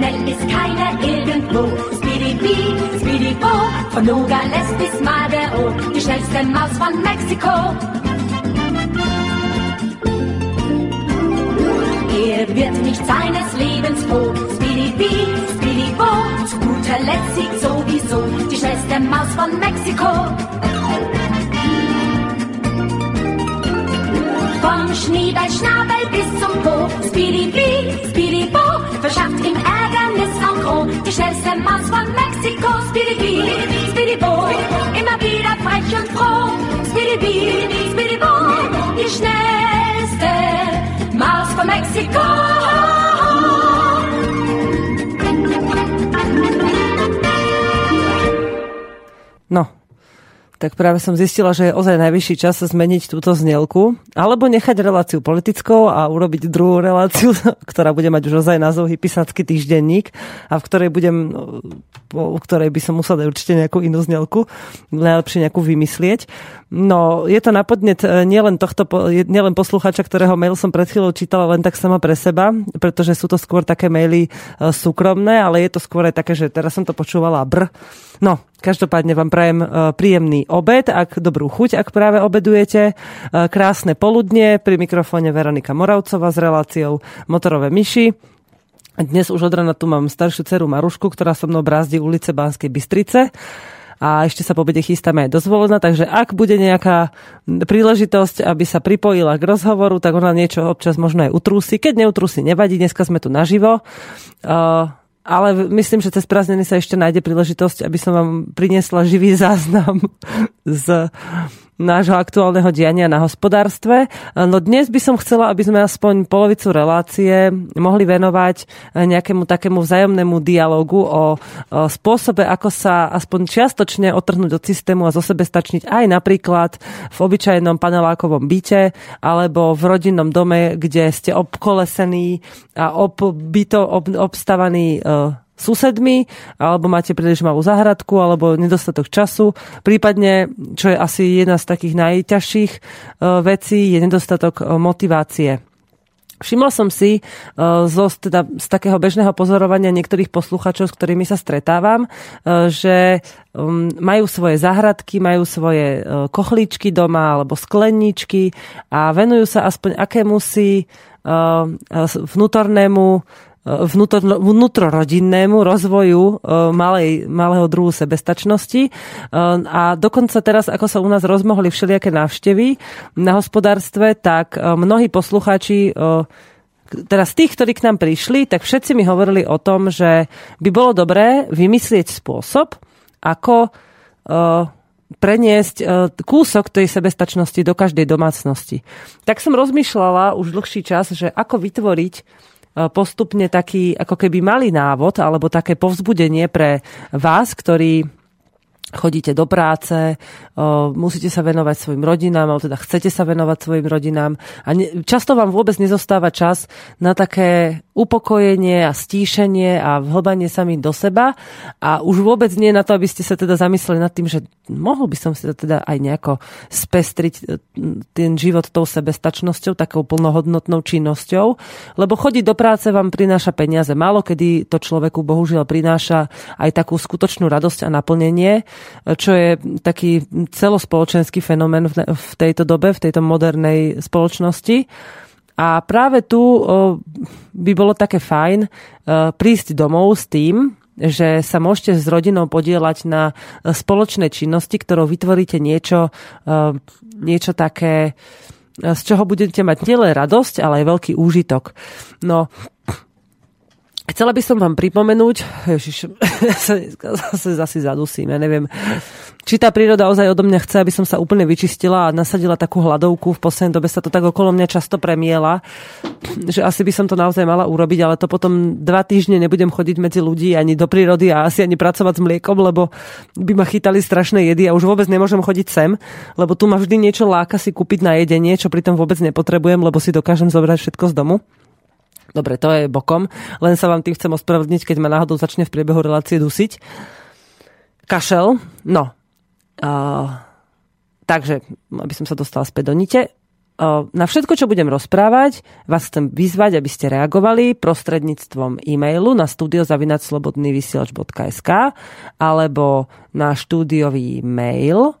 schnell ist keiner irgendwo. Speedy Speedy Bo, von Nogales bis Madero, die schnellste Maus von Mexiko. Er wird nicht seines Lebens froh. Speedy Speedy Bo, zu guter Letzt siegt sowieso die schnellste Maus von Mexiko. Vom Schniebelschnabel bis zum Po, Speedy Speedy Bo, verschafft ihm Ärgernis en gros. Die schnellste Maus von Mexiko, Speedy Bee, Speedy Bo, immer wieder frech und froh. Speedy Bee, Speedy Bo, die schnellste Maus von Mexiko. Tak práve som zistila, že je ozaj najvyšší čas zmeniť túto znelku, alebo nechať reláciu politickou a urobiť druhú reláciu, ktorá bude mať už ozaj názov Hypisacký týždenník a v ktorej budem, u ktorej by som musela určite nejakú inú znelku, najlepšie nejakú vymyslieť. No, je to na podnet e, nielen, tohto, nielen posluchača, ktorého mail som pred chvíľou čítala len tak sama pre seba, pretože sú to skôr také maily e, súkromné, ale je to skôr aj také, že teraz som to počúvala br. No, každopádne vám prajem e, príjemný obed, ak dobrú chuť, ak práve obedujete. Krásne poludnie, pri mikrofóne Veronika Moravcová s reláciou Motorové myši. Dnes už od rana tu mám staršiu dceru Marušku, ktorá so mnou brázdi ulice Banskej Bystrice a ešte sa po obede chystáme aj dozvolená, takže ak bude nejaká príležitosť, aby sa pripojila k rozhovoru, tak ona niečo občas možno aj utrúsi. Keď neutrúsi, nevadí, dneska sme tu naživo. Uh, ale myslím, že cez prázdniny sa ešte nájde príležitosť, aby som vám priniesla živý záznam z nášho aktuálneho diania na hospodárstve. No dnes by som chcela, aby sme aspoň polovicu relácie mohli venovať nejakému takému vzájomnému dialogu o, spôsobe, ako sa aspoň čiastočne otrhnúť od systému a zo sebe stačniť aj napríklad v obyčajnom panelákovom byte alebo v rodinnom dome, kde ste obkolesení a obbyto, ob, obstavaní susedmi, alebo máte príliš malú záhradku, alebo nedostatok času. Prípadne, čo je asi jedna z takých najťažších e, vecí, je nedostatok e, motivácie. Všimol som si e, zo, teda, z takého bežného pozorovania niektorých posluchačov, s ktorými sa stretávam, že um, majú svoje záhradky, majú svoje kochlíčky doma alebo skleníčky a venujú sa aspoň akému si vnútornému vnútor, vnútrorodinnému rozvoju e, malej, malého druhu sebestačnosti. E, a dokonca teraz, ako sa u nás rozmohli všelijaké návštevy na hospodárstve, tak e, mnohí poslucháči teraz tých, ktorí k nám prišli, tak všetci mi hovorili o tom, že by bolo dobré vymyslieť spôsob, ako preniesť kúsok tej sebestačnosti do každej domácnosti. Tak som rozmýšľala už dlhší čas, že ako vytvoriť postupne taký ako keby malý návod alebo také povzbudenie pre vás, ktorí chodíte do práce, musíte sa venovať svojim rodinám, alebo teda chcete sa venovať svojim rodinám. A často vám vôbec nezostáva čas na také upokojenie a stíšenie a vhlbanie sami do seba. A už vôbec nie na to, aby ste sa teda zamysleli nad tým, že mohol by som si to teda aj nejako spestriť e, ten život tou sebestačnosťou, takou plnohodnotnou činnosťou, lebo chodiť do práce vám prináša peniaze. Málo kedy to človeku bohužiaľ prináša aj takú skutočnú radosť a naplnenie, čo je taký celospoločenský fenomén v tejto dobe, v tejto modernej spoločnosti. A práve tu by bolo také fajn prísť domov s tým, že sa môžete s rodinou podielať na spoločnej činnosti, ktorou vytvoríte niečo, niečo také, z čoho budete mať nielen radosť, ale aj veľký úžitok. No, Chcela by som vám pripomenúť, ježiš, zase, zase zadusím, ja neviem, či tá príroda ozaj odo mňa chce, aby som sa úplne vyčistila a nasadila takú hladovku. V poslednej dobe sa to tak okolo mňa často premiela, že asi by som to naozaj mala urobiť, ale to potom dva týždne nebudem chodiť medzi ľudí ani do prírody a asi ani pracovať s mliekom, lebo by ma chytali strašné jedy a už vôbec nemôžem chodiť sem, lebo tu ma vždy niečo láka si kúpiť na jedenie, čo pritom vôbec nepotrebujem, lebo si dokážem zobrať všetko z domu. Dobre, to je bokom. Len sa vám tým chcem ospravedlniť, keď ma náhodou začne v priebehu relácie dusiť. Kašel. No. Uh, takže, aby som sa dostala späť do nite. na všetko, čo budem rozprávať, vás chcem vyzvať, aby ste reagovali prostredníctvom e-mailu na studiozavinaclobodnyvysielač.sk alebo na štúdiový mail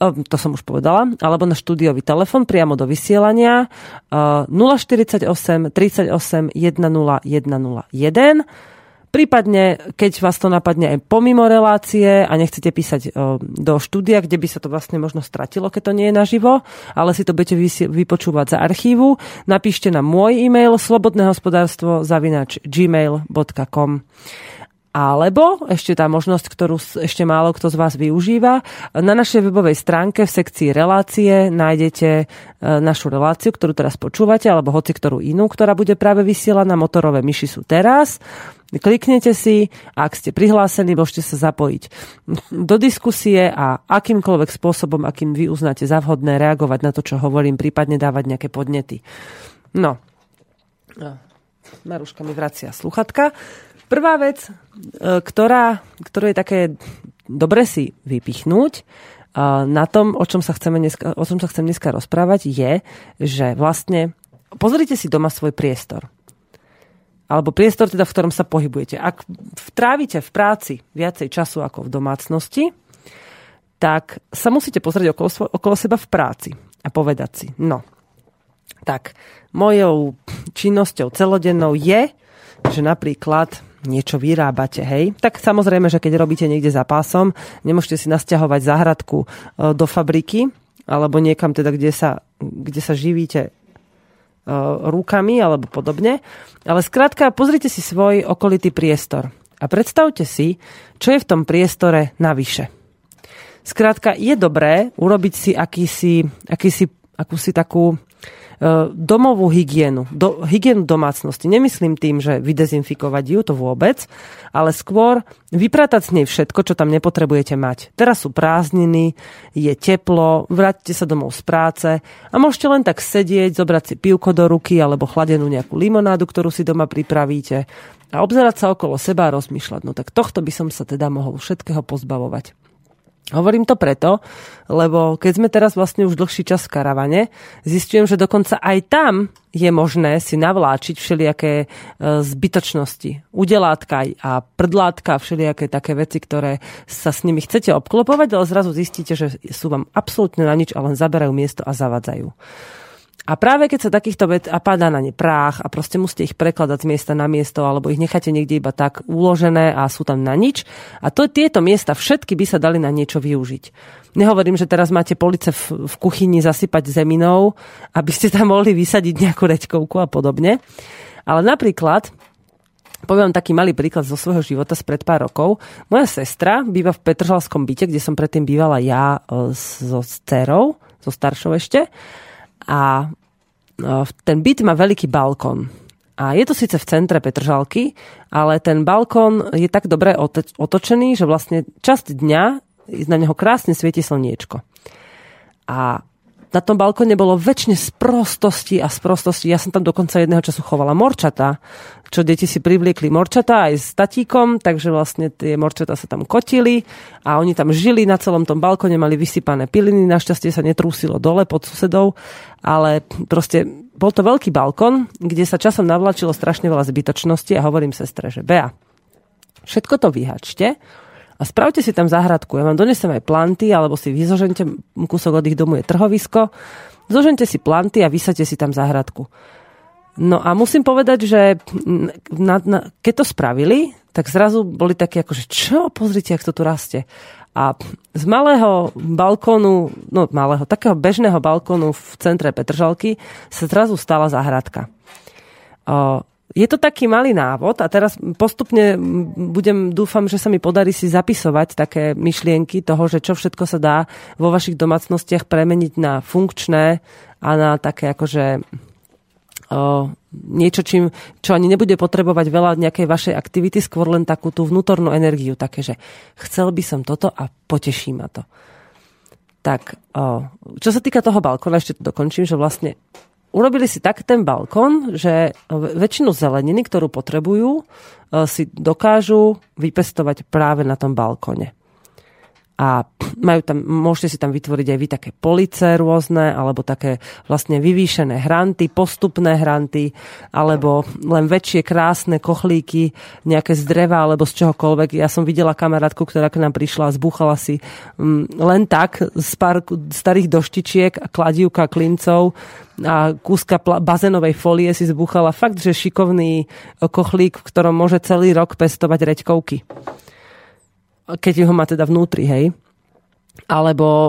to som už povedala, alebo na štúdiový telefon priamo do vysielania 048 38 10 101. Prípadne, keď vás to napadne aj pomimo relácie a nechcete písať do štúdia, kde by sa to vlastne možno stratilo, keď to nie je naživo, ale si to budete vypočúvať za archívu, napíšte na môj e-mail slobodnehospodárstvo zavinač gmail.com. Alebo ešte tá možnosť, ktorú ešte málo kto z vás využíva, na našej webovej stránke v sekcii relácie nájdete e, našu reláciu, ktorú teraz počúvate, alebo hoci ktorú inú, ktorá bude práve vysielaná. Motorové myši sú teraz. Kliknete si ak ste prihlásení, môžete sa zapojiť do diskusie a akýmkoľvek spôsobom, akým vy uznáte za vhodné, reagovať na to, čo hovorím, prípadne dávať nejaké podnety. No. Maruška mi vracia sluchatka. Prvá vec, e, ktorá, ktorú je také dobre si vypichnúť, e, na tom, o čom, sa chceme dneska, o čom sa chcem dneska rozprávať, je, že vlastne pozrite si doma svoj priestor. Alebo priestor, teda, v ktorom sa pohybujete. Ak trávite v práci viacej času ako v domácnosti, tak sa musíte pozrieť okolo, okolo seba v práci a povedať si, no, tak mojou činnosťou celodennou je, že napríklad niečo vyrábate, hej, tak samozrejme, že keď robíte niekde za pásom, nemôžete si nasťahovať záhradku e, do fabriky, alebo niekam teda, kde sa, kde sa živíte e, rukami alebo podobne. Ale skrátka, pozrite si svoj okolitý priestor a predstavte si, čo je v tom priestore navyše. Skrátka, je dobré urobiť si akýsi, akýsi, akúsi takú domovú hygienu, do, hygienu domácnosti. Nemyslím tým, že vydezinfikovať ju, to vôbec, ale skôr vypratať z nej všetko, čo tam nepotrebujete mať. Teraz sú prázdniny, je teplo, vráťte sa domov z práce a môžete len tak sedieť, zobrať si pivko do ruky alebo chladenú nejakú limonádu, ktorú si doma pripravíte a obzerať sa okolo seba a rozmýšľať. No tak tohto by som sa teda mohol všetkého pozbavovať. Hovorím to preto, lebo keď sme teraz vlastne už dlhší čas v karavane, zistujem, že dokonca aj tam je možné si navláčiť všelijaké e, zbytočnosti. Udelátka a prdlátka, všelijaké také veci, ktoré sa s nimi chcete obklopovať, ale zrazu zistíte, že sú vám absolútne na nič a len zaberajú miesto a zavadzajú. A práve keď sa takýchto vec a padá na ne práh a proste musíte ich prekladať z miesta na miesto alebo ich necháte niekde iba tak uložené a sú tam na nič. A to, tieto miesta všetky by sa dali na niečo využiť. Nehovorím, že teraz máte police v, v kuchyni zasypať zeminou, aby ste tam mohli vysadiť nejakú reďkovku a podobne. Ale napríklad, poviem taký malý príklad zo svojho života spred pár rokov. Moja sestra býva v Petržalskom byte, kde som predtým bývala ja e, so dcerou, so staršou ešte. A ten byt má veľký balkón. A je to síce v centre Petržalky, ale ten balkón je tak dobre otočený, že vlastne časť dňa na neho krásne svieti slniečko. A na tom balkóne bolo väčšine sprostosti a sprostosti. Ja som tam dokonca jedného času chovala morčata, čo deti si privliekli morčata aj s tatíkom, takže vlastne tie morčata sa tam kotili a oni tam žili na celom tom balkone, mali vysypané piliny, našťastie sa netrúsilo dole pod susedov, ale proste bol to veľký balkon, kde sa časom navlačilo strašne veľa zbytočnosti a hovorím sestre, že Bea, všetko to vyhačte, a spravte si tam záhradku. Ja vám donesem aj planty, alebo si vyzožente, kúsok od ich domu je trhovisko, zožente si planty a vysadte si tam záhradku. No a musím povedať, že na, na, keď to spravili, tak zrazu boli také ako, že čo, pozrite, ak to tu rastie. A z malého balkónu, no malého, takého bežného balkónu v centre Petržalky sa zrazu stala záhradka. Je to taký malý návod a teraz postupne budem, dúfam, že sa mi podarí si zapisovať také myšlienky toho, že čo všetko sa dá vo vašich domácnostiach premeniť na funkčné a na také akože o, niečo, čím, čo ani nebude potrebovať veľa nejakej vašej aktivity, skôr len takú tú vnútornú energiu, také, že chcel by som toto a poteší ma to. Tak, o, čo sa týka toho balkóna, ešte to dokončím, že vlastne urobili si tak ten balkón, že väčšinu zeleniny, ktorú potrebujú, e, si dokážu vypestovať práve na tom balkone. A majú tam, môžete si tam vytvoriť aj vy také police rôzne, alebo také vlastne vyvýšené hranty, postupné hranty, alebo len väčšie krásne kochlíky, nejaké z dreva alebo z čohokoľvek. Ja som videla kamarátku, ktorá k nám prišla a zbúchala si um, len tak z pár starých doštičiek a kladívka klincov a kúska bazénovej folie si zbúchala fakt, že šikovný kochlík, v ktorom môže celý rok pestovať reďkovky keď ho má teda vnútri, hej. Alebo o,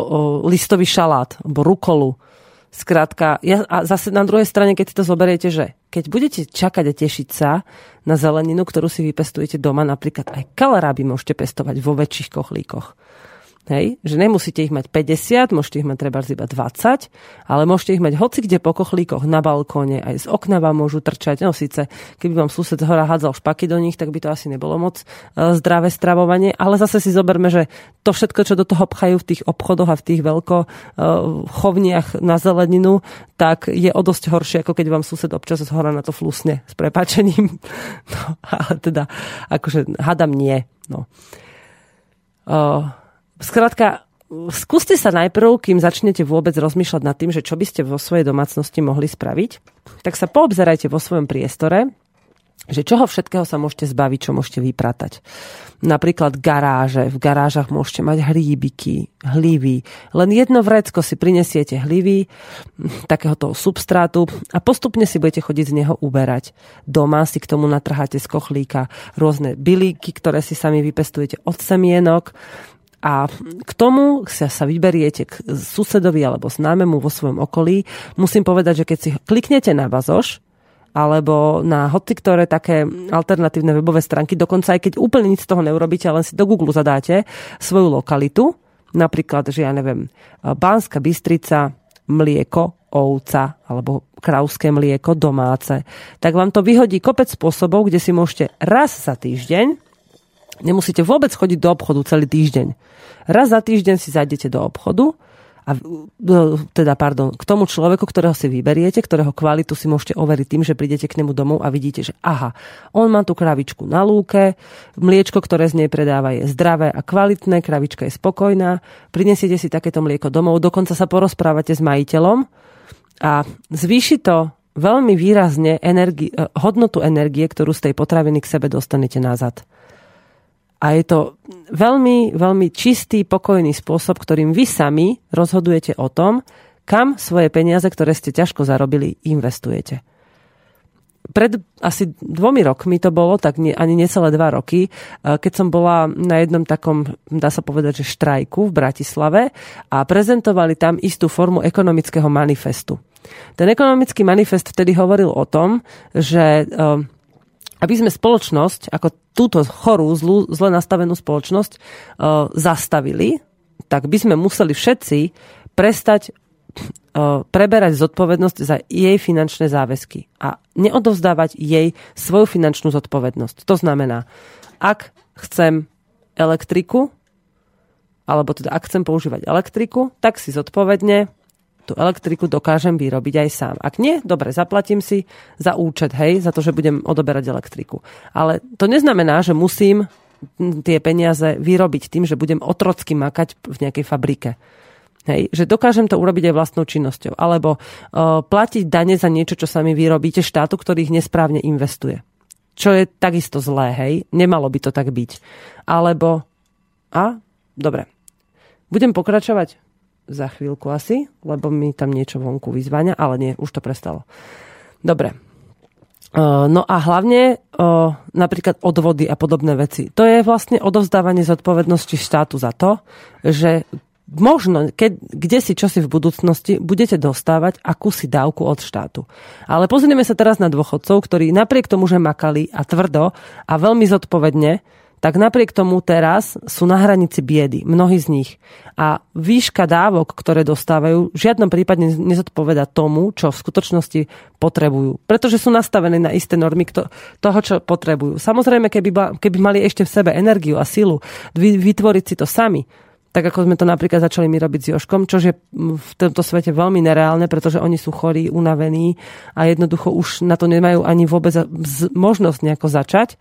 listový šalát, alebo rukolu. Skrátka, ja, a zase na druhej strane, keď si to zoberiete, že keď budete čakať a tešiť sa na zeleninu, ktorú si vypestujete doma, napríklad aj kalaráby môžete pestovať vo väčších kochlíkoch Hej? Že nemusíte ich mať 50, môžete ich mať treba iba 20, ale môžete ich mať hoci kde po kochlíkoch, na balkóne, aj z okna vám môžu trčať. No síce, keby vám sused hora hádzal špaky do nich, tak by to asi nebolo moc uh, zdravé stravovanie, ale zase si zoberme, že to všetko, čo do toho pchajú v tých obchodoch a v tých veľko uh, chovniach na zeleninu, tak je o dosť horšie, ako keď vám sused občas z hora na to flusne s prepačením. No, ale teda, akože hadam nie. No. Uh, Skrátka, skúste sa najprv, kým začnete vôbec rozmýšľať nad tým, že čo by ste vo svojej domácnosti mohli spraviť, tak sa poobzerajte vo svojom priestore, že čoho všetkého sa môžete zbaviť, čo môžete vypratať. Napríklad garáže. V garážach môžete mať hríbiky, hlivy. Len jedno vrecko si prinesiete hlivy, takého substrátu a postupne si budete chodiť z neho uberať. Doma si k tomu natrháte z kochlíka rôzne bylíky, ktoré si sami vypestujete od semienok a k tomu sa, sa vyberiete k susedovi alebo známemu vo svojom okolí. Musím povedať, že keď si kliknete na bazoš, alebo na hoci ktoré také alternatívne webové stránky, dokonca aj keď úplne nič z toho neurobíte, len si do Google zadáte svoju lokalitu, napríklad, že ja neviem, Bánska Bystrica, mlieko, ovca alebo krauské mlieko domáce, tak vám to vyhodí kopec spôsobov, kde si môžete raz za týždeň, nemusíte vôbec chodiť do obchodu celý týždeň, Raz za týždeň si zajdete do obchodu a teda, pardon, k tomu človeku, ktorého si vyberiete, ktorého kvalitu si môžete overiť tým, že prídete k nemu domov a vidíte, že aha, on má tú kravičku na lúke, mliečko, ktoré z nej predáva je zdravé a kvalitné, kravička je spokojná, prinesiete si takéto mlieko domov, dokonca sa porozprávate s majiteľom a zvýši to veľmi výrazne energi- eh, hodnotu energie, ktorú z tej potraviny k sebe dostanete nazad. A je to veľmi, veľmi čistý, pokojný spôsob, ktorým vy sami rozhodujete o tom, kam svoje peniaze, ktoré ste ťažko zarobili, investujete. Pred asi dvomi rokmi to bolo, tak nie, ani necelé dva roky, eh, keď som bola na jednom takom, dá sa povedať, že štrajku v Bratislave a prezentovali tam istú formu ekonomického manifestu. Ten ekonomický manifest vtedy hovoril o tom, že eh, aby sme spoločnosť, ako túto chorú, zlú, zle nastavenú spoločnosť uh, zastavili, tak by sme museli všetci prestať uh, preberať zodpovednosť za jej finančné záväzky a neodovzdávať jej svoju finančnú zodpovednosť. To znamená, ak chcem elektriku, alebo teda ak chcem používať elektriku, tak si zodpovedne tú elektriku dokážem vyrobiť aj sám. Ak nie, dobre, zaplatím si za účet, hej, za to, že budem odoberať elektriku. Ale to neznamená, že musím tie peniaze vyrobiť tým, že budem otrocky makať v nejakej fabrike. Hej, že dokážem to urobiť aj vlastnou činnosťou. Alebo uh, platiť dane za niečo, čo sa mi vyrobíte štátu, ktorý ich nesprávne investuje. Čo je takisto zlé, hej. Nemalo by to tak byť. Alebo... A? Dobre. Budem pokračovať za chvíľku asi, lebo mi tam niečo vonku vyzvania, ale nie, už to prestalo. Dobre. No a hlavne napríklad odvody a podobné veci. To je vlastne odovzdávanie zodpovednosti štátu za to, že možno, keď, kde si čo si v budúcnosti budete dostávať akúsi dávku od štátu. Ale pozrieme sa teraz na dôchodcov, ktorí napriek tomu, že makali a tvrdo a veľmi zodpovedne, tak napriek tomu teraz sú na hranici biedy, mnohí z nich. A výška dávok, ktoré dostávajú, v žiadnom prípade nezodpoveda tomu, čo v skutočnosti potrebujú. Pretože sú nastavené na isté normy toho, čo potrebujú. Samozrejme, keby, keby mali ešte v sebe energiu a silu vytvoriť si to sami, tak ako sme to napríklad začali my robiť s Joškom, čo je v tomto svete veľmi nereálne, pretože oni sú chorí, unavení a jednoducho už na to nemajú ani vôbec možnosť nejako začať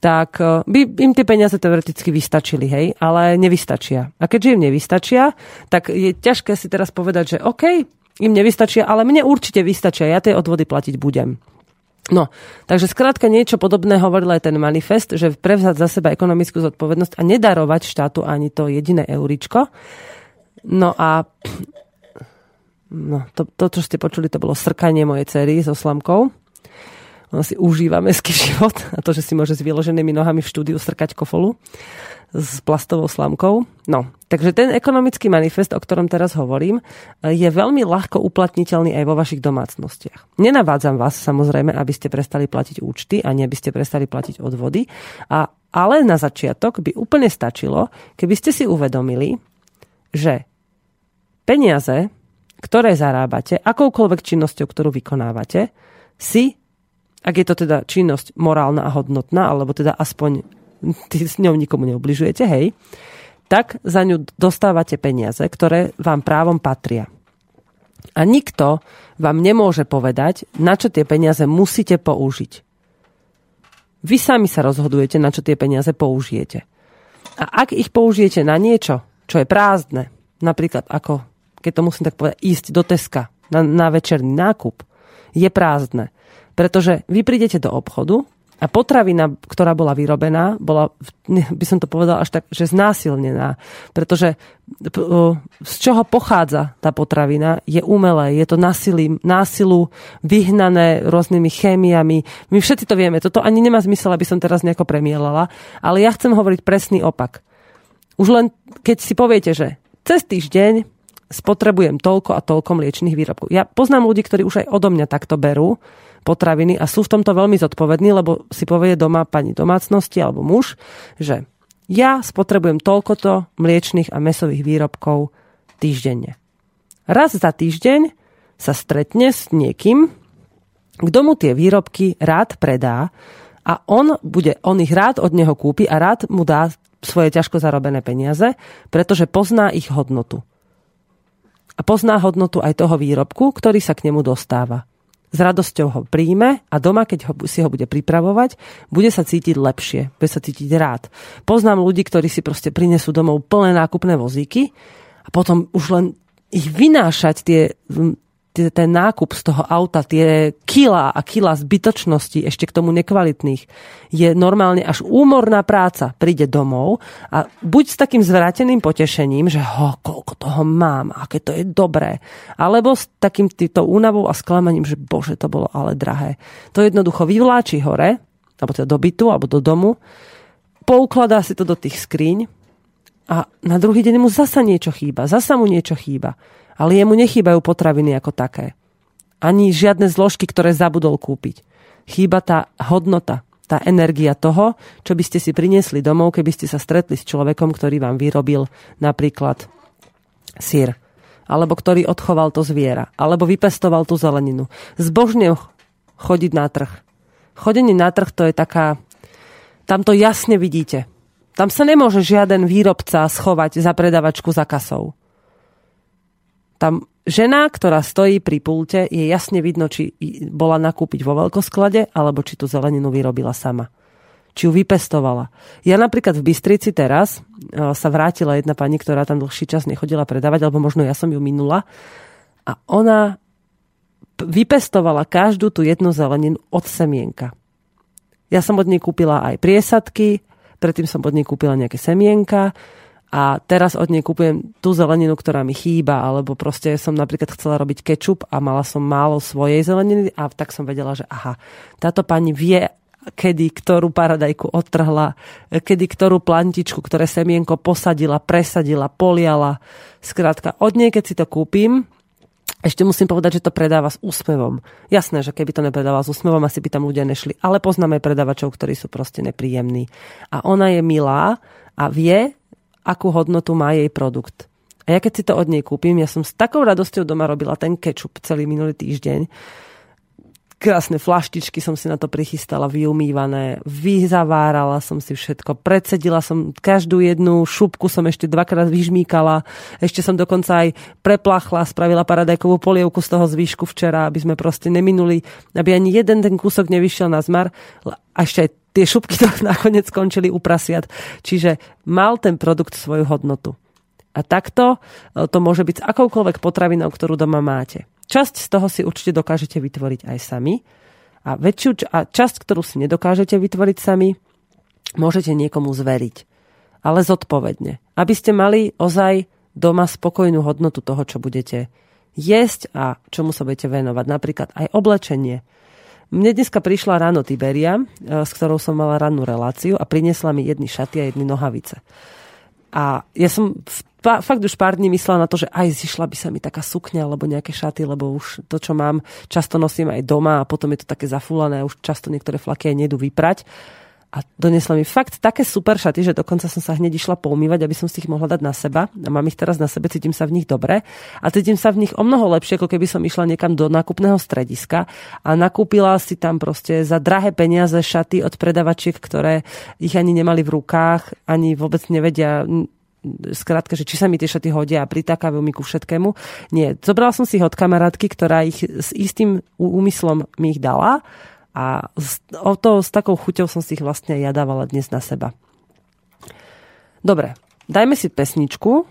tak e, by im tie peniaze teoreticky vystačili, hej, ale nevystačia. A keďže im nevystačia, tak je ťažké si teraz povedať, že OK, im nevystačia, ale mne určite vystačia, ja tie odvody platiť budem. No, takže skrátka niečo podobné hovoril aj ten manifest, že prevzať za seba ekonomickú zodpovednosť a nedarovať štátu ani to jediné euričko. No a no, to, to, čo ste počuli, to bolo srkanie mojej cery so slamkou. Ona si užíva mestský život a to, že si môže s vyloženými nohami v štúdiu strkať kofolu s plastovou slamkou. No, takže ten ekonomický manifest, o ktorom teraz hovorím, je veľmi ľahko uplatniteľný aj vo vašich domácnostiach. Nenavádzam vás samozrejme, aby ste prestali platiť účty a nie aby ste prestali platiť odvody, a, ale na začiatok by úplne stačilo, keby ste si uvedomili, že peniaze, ktoré zarábate, akoukoľvek činnosťou, ktorú vykonávate, si ak je to teda činnosť morálna a hodnotná, alebo teda aspoň ty s ňou nikomu neubližujete, hej, tak za ňu dostávate peniaze, ktoré vám právom patria. A nikto vám nemôže povedať, na čo tie peniaze musíte použiť. Vy sami sa rozhodujete, na čo tie peniaze použijete. A ak ich použijete na niečo, čo je prázdne, napríklad ako, keď to musím tak povedať, ísť do Teska na, na večerný nákup, je prázdne. Pretože vy prídete do obchodu a potravina, ktorá bola vyrobená, bola, by som to povedal až tak, že znásilnená. Pretože z čoho pochádza tá potravina, je umelé, je to násilím, násilu vyhnané rôznymi chémiami. My všetci to vieme, toto ani nemá zmysel, aby som teraz nejako premielala, ale ja chcem hovoriť presný opak. Už len keď si poviete, že cez týždeň spotrebujem toľko a toľko mliečných výrobkov. Ja poznám ľudí, ktorí už aj odo mňa takto berú, potraviny a sú v tomto veľmi zodpovední, lebo si povie doma pani domácnosti alebo muž, že ja spotrebujem toľkoto mliečných a mesových výrobkov týždenne. Raz za týždeň sa stretne s niekým, kto mu tie výrobky rád predá a on, bude, on ich rád od neho kúpi a rád mu dá svoje ťažko zarobené peniaze, pretože pozná ich hodnotu. A pozná hodnotu aj toho výrobku, ktorý sa k nemu dostáva s radosťou ho príjme a doma, keď ho, si ho bude pripravovať, bude sa cítiť lepšie, bude sa cítiť rád. Poznám ľudí, ktorí si proste prinesú domov plné nákupné vozíky a potom už len ich vynášať tie ten nákup z toho auta, tie kila a kila zbytočnosti, ešte k tomu nekvalitných, je normálne až úmorná práca. Príde domov a buď s takým zvráteným potešením, že ho, koľko toho mám, aké to je dobré, alebo s takým týmto únavou a sklamaním, že bože, to bolo ale drahé. To jednoducho vyvláči hore, alebo teda do bytu, alebo do domu, poukladá si to do tých skriň a na druhý deň mu zasa niečo chýba, zasa mu niečo chýba ale jemu nechýbajú potraviny ako také. Ani žiadne zložky, ktoré zabudol kúpiť. Chýba tá hodnota, tá energia toho, čo by ste si priniesli domov, keby ste sa stretli s človekom, ktorý vám vyrobil napríklad sír, alebo ktorý odchoval to zviera, alebo vypestoval tú zeleninu. Zbožne chodiť na trh. Chodenie na trh to je taká... Tam to jasne vidíte. Tam sa nemôže žiaden výrobca schovať za predavačku za kasou. Tam žena, ktorá stojí pri pulte, je jasne vidno, či bola nakúpiť vo veľkosklade, alebo či tú zeleninu vyrobila sama. Či ju vypestovala. Ja napríklad v Bystrici teraz e, sa vrátila jedna pani, ktorá tam dlhší čas nechodila predávať, alebo možno ja som ju minula. A ona vypestovala každú tú jednu zeleninu od semienka. Ja som od nej kúpila aj priesadky, predtým som od nej kúpila nejaké semienka, a teraz od nej kúpujem tú zeleninu, ktorá mi chýba, alebo proste som napríklad chcela robiť kečup a mala som málo svojej zeleniny a tak som vedela, že aha, táto pani vie, kedy ktorú paradajku odtrhla, kedy ktorú plantičku, ktoré semienko posadila, presadila, poliala. Skrátka, od nej, keď si to kúpim, ešte musím povedať, že to predáva s úsmevom. Jasné, že keby to nepredával s úsmevom, asi by tam ľudia nešli. Ale poznáme predávačov, ktorí sú proste nepríjemní. A ona je milá a vie, akú hodnotu má jej produkt. A ja keď si to od nej kúpim, ja som s takou radosťou doma robila ten kečup celý minulý týždeň. Krásne flaštičky som si na to prichystala, vyumývané, vyzavárala som si všetko, predsedila som každú jednu šupku som ešte dvakrát vyžmíkala, ešte som dokonca aj preplachla, spravila paradajkovú polievku z toho zvýšku včera, aby sme proste neminuli, aby ani jeden ten kúsok nevyšiel na zmar a ešte aj tie šupky to nakoniec skončili u prasiat. Čiže mal ten produkt svoju hodnotu. A takto e, to môže byť s akoukoľvek potravinou, ktorú doma máte. Časť z toho si určite dokážete vytvoriť aj sami. A, väčšiu, a časť, ktorú si nedokážete vytvoriť sami, môžete niekomu zveriť. Ale zodpovedne. Aby ste mali ozaj doma spokojnú hodnotu toho, čo budete jesť a čomu sa budete venovať. Napríklad aj oblečenie. Mne dneska prišla ráno Tiberia, e, s ktorou som mala rannú reláciu a priniesla mi jedny šaty a jedny nohavice. A ja som fakt už pár dní myslela na to, že aj zišla by sa mi taká sukňa alebo nejaké šaty, lebo už to, čo mám, často nosím aj doma a potom je to také zafúlané a už často niektoré flaky aj nedú vyprať a donesla mi fakt také super šaty, že dokonca som sa hneď išla poumývať, aby som si ich mohla dať na seba. A mám ich teraz na sebe, cítim sa v nich dobre. A cítim sa v nich o mnoho lepšie, ako keby som išla niekam do nákupného strediska a nakúpila si tam proste za drahé peniaze šaty od predavačiek, ktoré ich ani nemali v rukách, ani vôbec nevedia skrátka, že či sa mi tie šaty hodia a pritákajú mi ku všetkému. Nie, zobrala som si ich od kamarátky, ktorá ich s istým úmyslom mi ich dala a o to, s takou chuťou som si ich vlastne ja dávala dnes na seba. Dobre, dajme si pesničku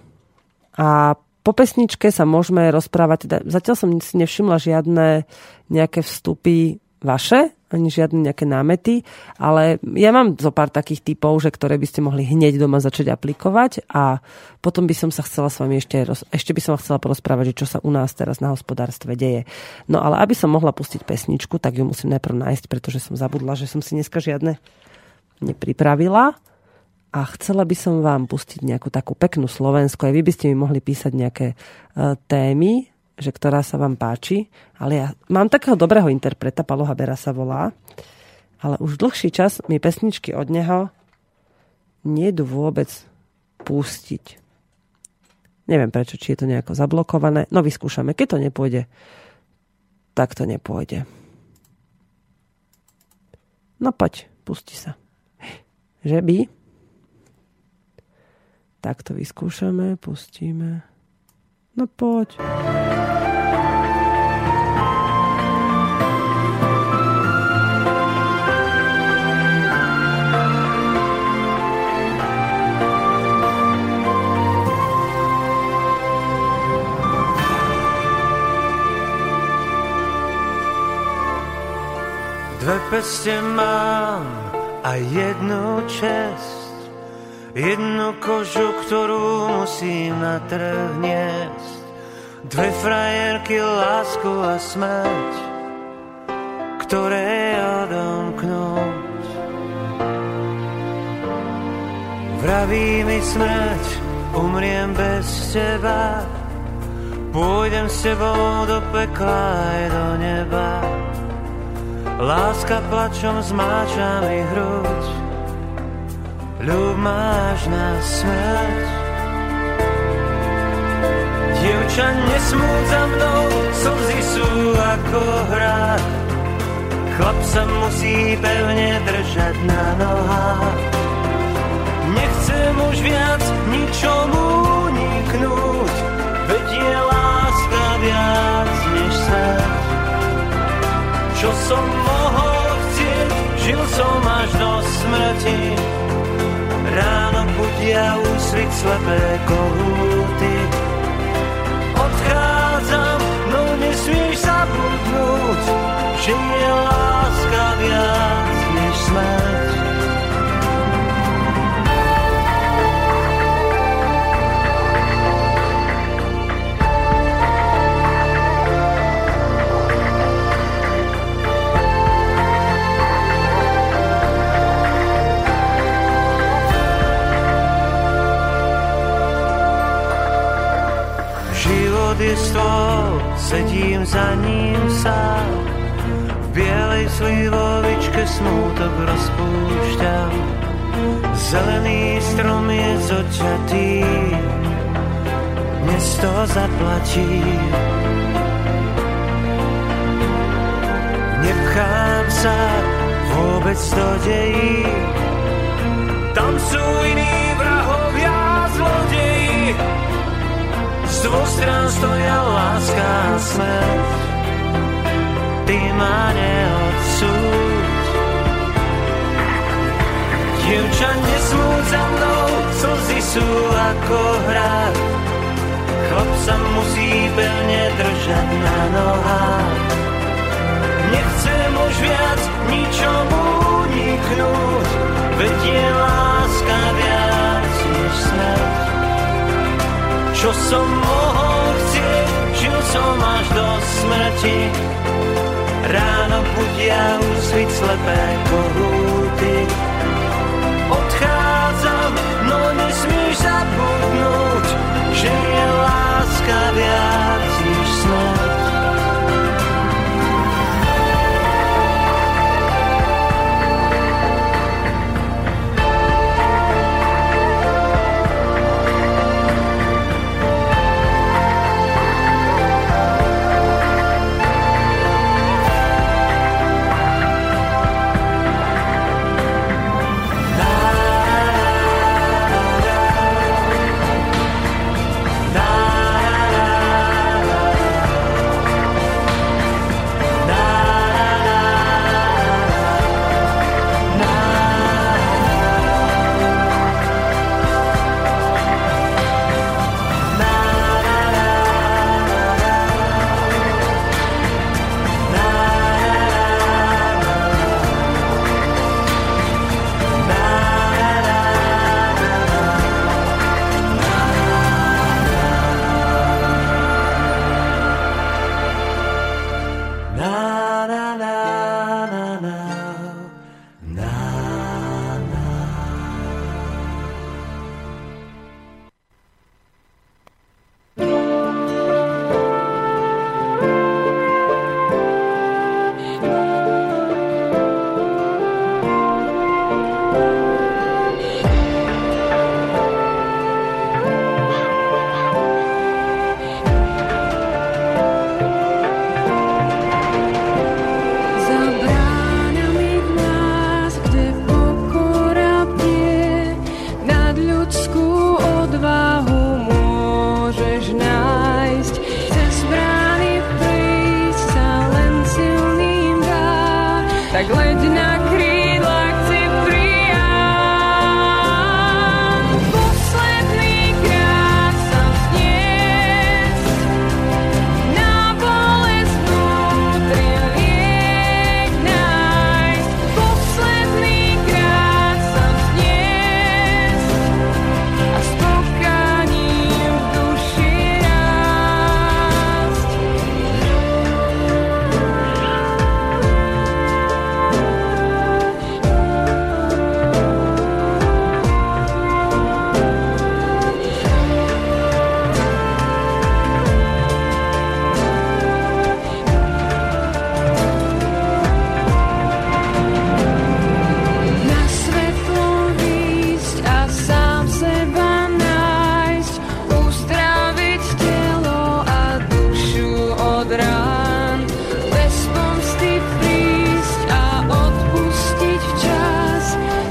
a po pesničke sa môžeme rozprávať, teda zatiaľ som si nevšimla žiadne nejaké vstupy vaše, ani žiadne nejaké námety, ale ja mám zo pár takých typov, že ktoré by ste mohli hneď doma začať aplikovať a potom by som sa chcela s vami ešte, ešte by som chcela porozprávať, že čo sa u nás teraz na hospodárstve deje. No ale aby som mohla pustiť pesničku, tak ju musím najprv nájsť, pretože som zabudla, že som si dneska žiadne nepripravila a chcela by som vám pustiť nejakú takú peknú Slovensku. Aj vy by ste mi mohli písať nejaké uh, témy, že ktorá sa vám páči. Ale ja mám takého dobrého interpreta, Palo Habera sa volá, ale už dlhší čas mi pesničky od neho nejdu vôbec pustiť. Neviem prečo, či je to nejako zablokované. No vyskúšame. Keď to nepôjde, tak to nepôjde. No poď, pusti sa. Že by? Tak to vyskúšame, pustíme. No poď. Peste mám a jednu čest Jednu kožu, ktorú musím na trh niesť. Dve frajerky, lásku a smrť, ktoré odomknúť. Vraví mi smrť, umriem bez teba, pôjdem s tebou do pekla aj do neba. Láska plačom zmáča mi hruď, ľub máš na smrť. Dievča, nesmúť za mnou, slzy sú ako hra. Chlap sa musí pevne držať na nohách. Nechcem už viac ničomu uniknúť, veď je láska viac než svet. Čo som mohol chcieť, žil som až do smrti, Ráno budia úsvit slepé kohúty. Odchádzam, no nesmieš zabudnúť, že je láska viac než smrť. Je stôl, sedím za ním sám. V bielej slivovičke smútok rozpúšťam. Zelený strom je zoťatý, dnes to zaplatí. Nech sa vôbec to dejí. Tam sú iní z dvoch strán stoja láska a smrť. Ty ma neodsúď. Dievča, nesmúť za mnou, slzy sú ako hrách. Chlap sa musí pevne držať na nohách. Nechcem už viac ničomu uniknúť, veď je láska viac než smrť. Čo som mohol chcieť, žil som až do smrti. Ráno budia úsvit slepé kohúty. Odchádzam, no nesmíš zabudnúť, že je láska viac než smrť.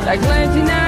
like legend.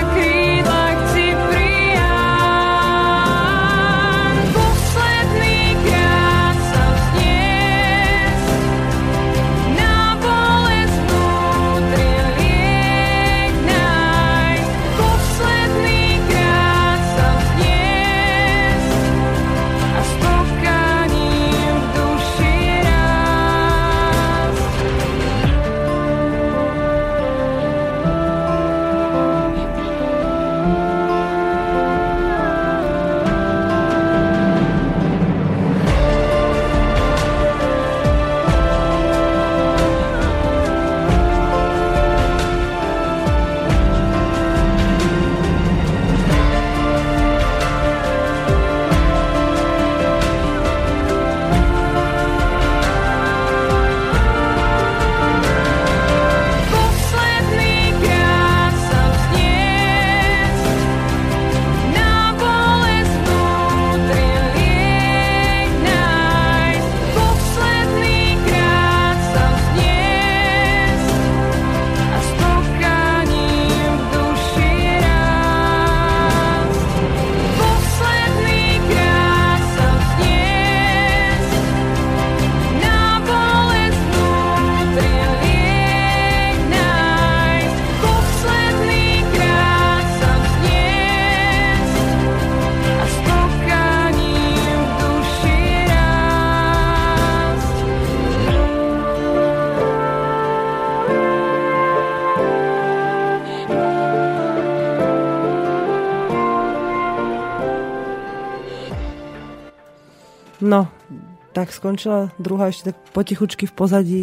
Tak skončila, druhá ešte tak potichučky v pozadí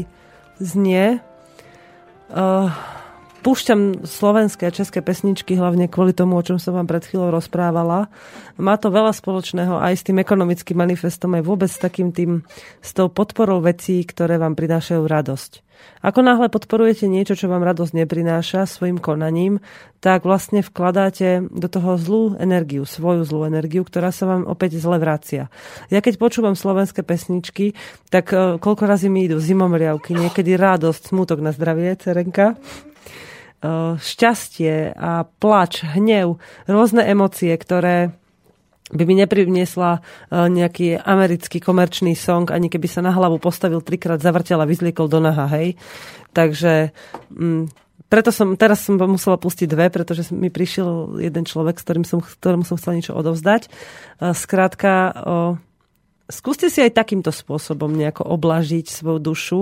znie. Uh, púšťam slovenské a české pesničky hlavne kvôli tomu, o čom som vám pred chvíľou rozprávala. Má to veľa spoločného aj s tým ekonomickým manifestom, aj vôbec s takým tým, s tou podporou vecí, ktoré vám prinášajú radosť. Ako náhle podporujete niečo, čo vám radosť neprináša svojim konaním, tak vlastne vkladáte do toho zlú energiu, svoju zlú energiu, ktorá sa vám opäť zle vracia. Ja keď počúvam slovenské pesničky, tak e, koľko razy mi idú zimomriavky, niekedy radosť, smutok na zdravie, Cerenka, e, šťastie a plač, hnev, rôzne emócie, ktoré by mi nepriniesla e, nejaký americký komerčný song, ani keby sa na hlavu postavil trikrát, zavrtel a vyzliekol do naha, hej. Takže mm, preto som, teraz som musela pustiť dve, pretože mi prišiel jeden človek, s ktorým som, ktorému som chcela niečo odovzdať. E, skrátka, skúste si aj takýmto spôsobom nejako oblažiť svoju dušu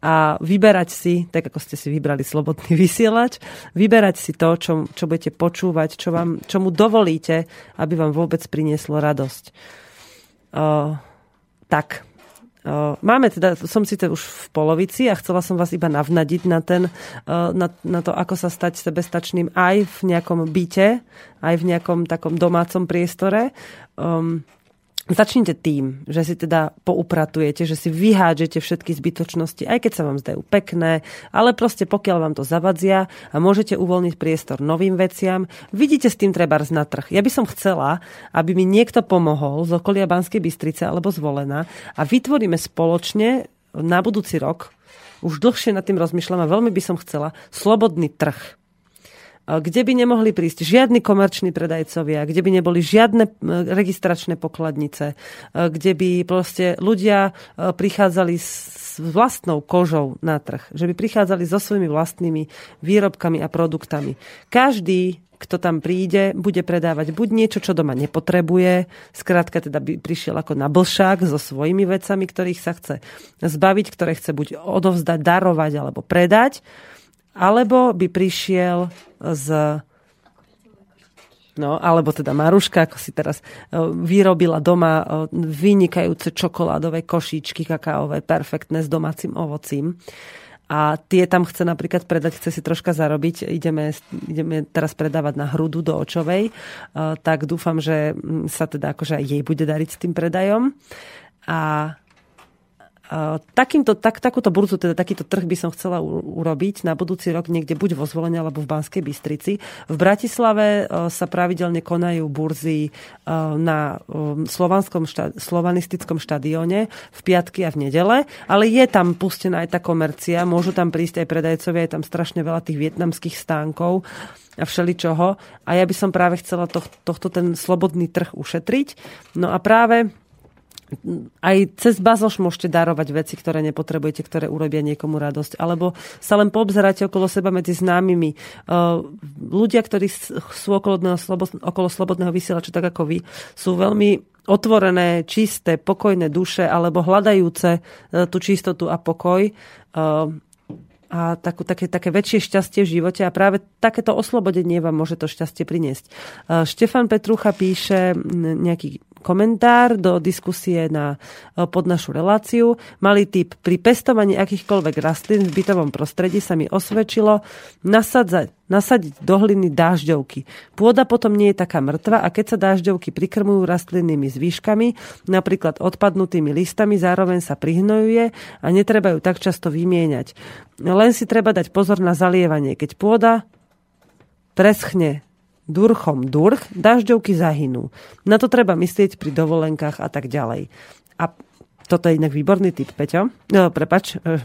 a vyberať si, tak ako ste si vybrali slobodný vysielač, vyberať si to, čo, čo budete počúvať, čo, vám, čo mu dovolíte, aby vám vôbec prinieslo radosť. Uh, tak, máme teda, som síce už v polovici a chcela som vás iba navnadiť na, ten, na, na to, ako sa stať sebestačným aj v nejakom byte, aj v nejakom takom domácom priestore. Um, Začnite tým, že si teda poupratujete, že si vyhádžete všetky zbytočnosti, aj keď sa vám zdajú pekné, ale proste pokiaľ vám to zavadzia a môžete uvoľniť priestor novým veciam, vidíte s tým treba na trh. Ja by som chcela, aby mi niekto pomohol z okolia Banskej Bystrice alebo zvolená a vytvoríme spoločne na budúci rok, už dlhšie nad tým rozmýšľam a veľmi by som chcela, slobodný trh kde by nemohli prísť žiadni komerční predajcovia, kde by neboli žiadne registračné pokladnice, kde by proste ľudia prichádzali s vlastnou kožou na trh, že by prichádzali so svojimi vlastnými výrobkami a produktami. Každý kto tam príde, bude predávať buď niečo, čo doma nepotrebuje, skrátka teda by prišiel ako na blšák so svojimi vecami, ktorých sa chce zbaviť, ktoré chce buď odovzdať, darovať alebo predať, alebo by prišiel z No, alebo teda Maruška, ako si teraz e, vyrobila doma e, vynikajúce čokoládové košíčky kakaové, perfektné s domácim ovocím. A tie tam chce napríklad predať, chce si troška zarobiť. Ideme, ideme teraz predávať na hrudu do očovej. E, tak dúfam, že sa teda akože aj jej bude dariť s tým predajom. A takýmto, tak, takúto burzu, teda takýto trh by som chcela urobiť na budúci rok niekde buď vo Zvolení alebo v Banskej Bystrici. V Bratislave e, sa pravidelne konajú burzy e, na slovanskom šta, slovanistickom štadióne v piatky a v nedele, ale je tam pustená aj tá komercia, môžu tam prísť aj predajcovia, je tam strašne veľa tých vietnamských stánkov a všeličoho. A ja by som práve chcela tohto, tohto ten slobodný trh ušetriť. No a práve aj cez bazoš môžete darovať veci, ktoré nepotrebujete, ktoré urobia niekomu radosť. Alebo sa len poobzeráte okolo seba medzi známymi. Uh, ľudia, ktorí sú okolo, okolo slobodného vysielača, tak ako vy, sú veľmi otvorené, čisté, pokojné duše alebo hľadajúce uh, tú čistotu a pokoj uh, a takú, také, také väčšie šťastie v živote a práve takéto oslobodenie vám môže to šťastie priniesť. Štefan Petrucha píše nejaký komentár do diskusie na, e, pod našu reláciu. Malý typ pri pestovaní akýchkoľvek rastlín v bytovom prostredí sa mi osvedčilo nasadzať, nasadiť do hliny dážďovky. Pôda potom nie je taká mŕtva a keď sa dážďovky prikrmujú rastlinnými zvýškami, napríklad odpadnutými listami, zároveň sa prihnojuje a netreba ju tak často vymieňať. Len si treba dať pozor na zalievanie. Keď pôda preschne durchom durch, dažďovky zahynú. Na to treba myslieť pri dovolenkách a tak ďalej. A toto je inak výborný typ, Peťo. No, prepač, e,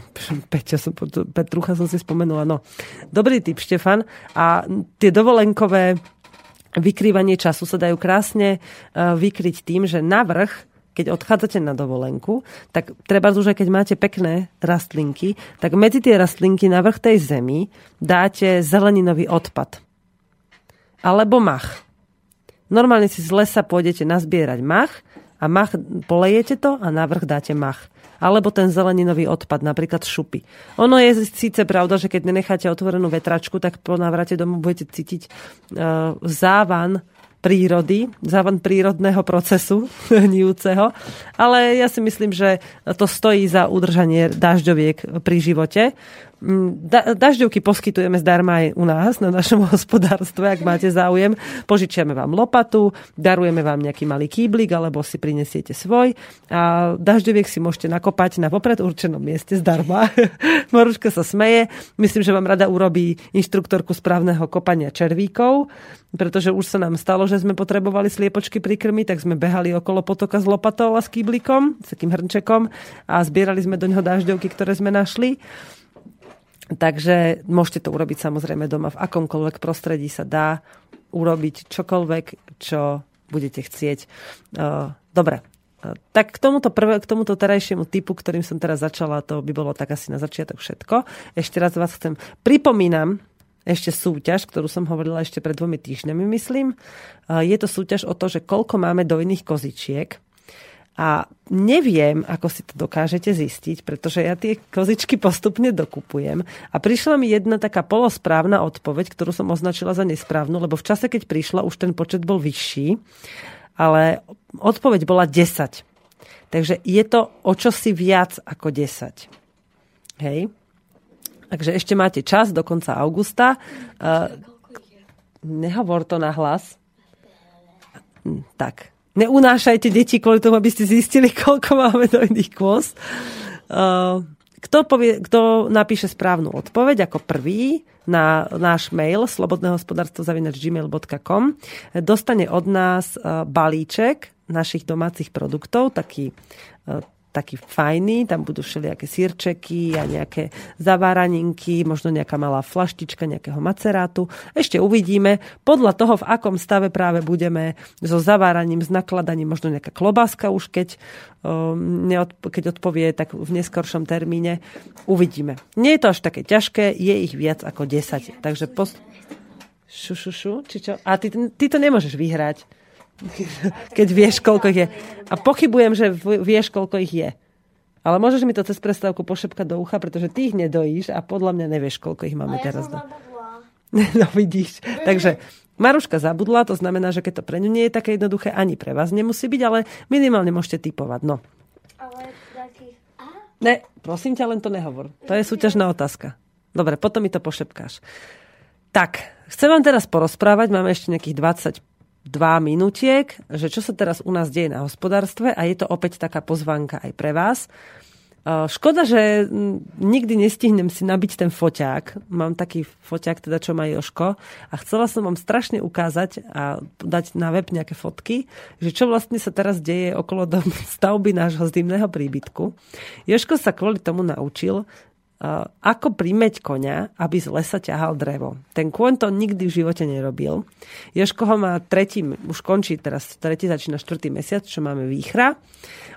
Peťo, som, Petrucha som si spomenula. No. Dobrý typ, Štefan. A tie dovolenkové vykrývanie času sa dajú krásne e, vykryť tým, že navrh keď odchádzate na dovolenku, tak treba už, keď máte pekné rastlinky, tak medzi tie rastlinky na vrch tej zemi dáte zeleninový odpad alebo mach. Normálne si z lesa pôjdete nazbierať mach a mach polejete to a na vrch dáte mach. Alebo ten zeleninový odpad, napríklad šupy. Ono je síce pravda, že keď nenecháte otvorenú vetračku, tak po návrate domov budete cítiť uh, závan prírody, závan prírodného procesu hnijúceho, ale ja si myslím, že to stojí za udržanie dažďoviek pri živote. Mm, da, dažďovky poskytujeme zdarma aj u nás, na našom hospodárstve, ak máte záujem. Požičiame vám lopatu, darujeme vám nejaký malý kýblik, alebo si prinesiete svoj. A dažďoviek si môžete nakopať na popred určenom mieste zdarma. Maruška sa smeje. Myslím, že vám rada urobí inštruktorku správneho kopania červíkov, pretože už sa nám stalo, že sme potrebovali sliepočky prikrmiť, tak sme behali okolo potoka s lopatou a s kýblikom, s takým hrnčekom a zbierali sme do ňoho dažďovky, ktoré sme našli. Takže môžete to urobiť samozrejme doma v akomkoľvek prostredí sa dá urobiť čokoľvek, čo budete chcieť. Dobre, tak k tomuto, prvé, k tomuto terajšiemu typu, ktorým som teraz začala, to by bolo tak asi na začiatok všetko. Ešte raz vás chcem, pripomínam, ešte súťaž, ktorú som hovorila ešte pred dvomi týždňami, myslím. Je to súťaž o to, že koľko máme dojných kozičiek. A neviem, ako si to dokážete zistiť, pretože ja tie kozičky postupne dokupujem. A prišla mi jedna taká polosprávna odpoveď, ktorú som označila za nesprávnu, lebo v čase, keď prišla, už ten počet bol vyšší. Ale odpoveď bola 10. Takže je to o čosi viac ako 10. Hej? Takže ešte máte čas do konca augusta. Uh, nehovor to na hlas. Tak, neunášajte deti kvôli tomu, aby ste zistili, koľko máme dojných kôz. Kto, povie, kto napíše správnu odpoveď ako prvý na náš mail slobodnehospodárstvo.gmail.com dostane od nás balíček našich domácich produktov, taký taký fajný, tam budú všelijaké sírčeky a nejaké zaváraninky, možno nejaká malá flaštička nejakého macerátu. Ešte uvidíme, podľa toho, v akom stave práve budeme so zaváraním, s nakladaním, možno nejaká klobáska už, keď, um, keď odpovie, tak v neskoršom termíne uvidíme. Nie je to až také ťažké, je ich viac ako 10. Takže post... Šu, šu, šu, či čo? A ty, ty to nemôžeš vyhrať keď vieš, koľko ich je. A pochybujem, že vieš, koľko ich je. Ale môžeš mi to cez prestávku pošepkať do ucha, pretože ty ich nedojíš a podľa mňa nevieš, koľko ich máme teraz. Ja no vidíš. Takže Maruška zabudla, to znamená, že keď to pre ňu nie je také jednoduché, ani pre vás nemusí byť, ale minimálne môžete typovať. No. Ale Ne, prosím ťa, len to nehovor. To je súťažná otázka. Dobre, potom mi to pošepkáš. Tak, chcem vám teraz porozprávať, máme ešte nejakých 20 dva minutiek, že čo sa teraz u nás deje na hospodárstve a je to opäť taká pozvánka aj pre vás. Škoda, že nikdy nestihnem si nabiť ten foťák. Mám taký foťák, teda čo má Joško. A chcela som vám strašne ukázať a dať na web nejaké fotky, že čo vlastne sa teraz deje okolo stavby nášho zimného príbytku. Joško sa kvôli tomu naučil, ako primeť konia, aby z lesa ťahal drevo. Ten kôň to nikdy v živote nerobil. Joško ho má tretí, už končí teraz, tretí začína štvrtý mesiac, čo máme výchra.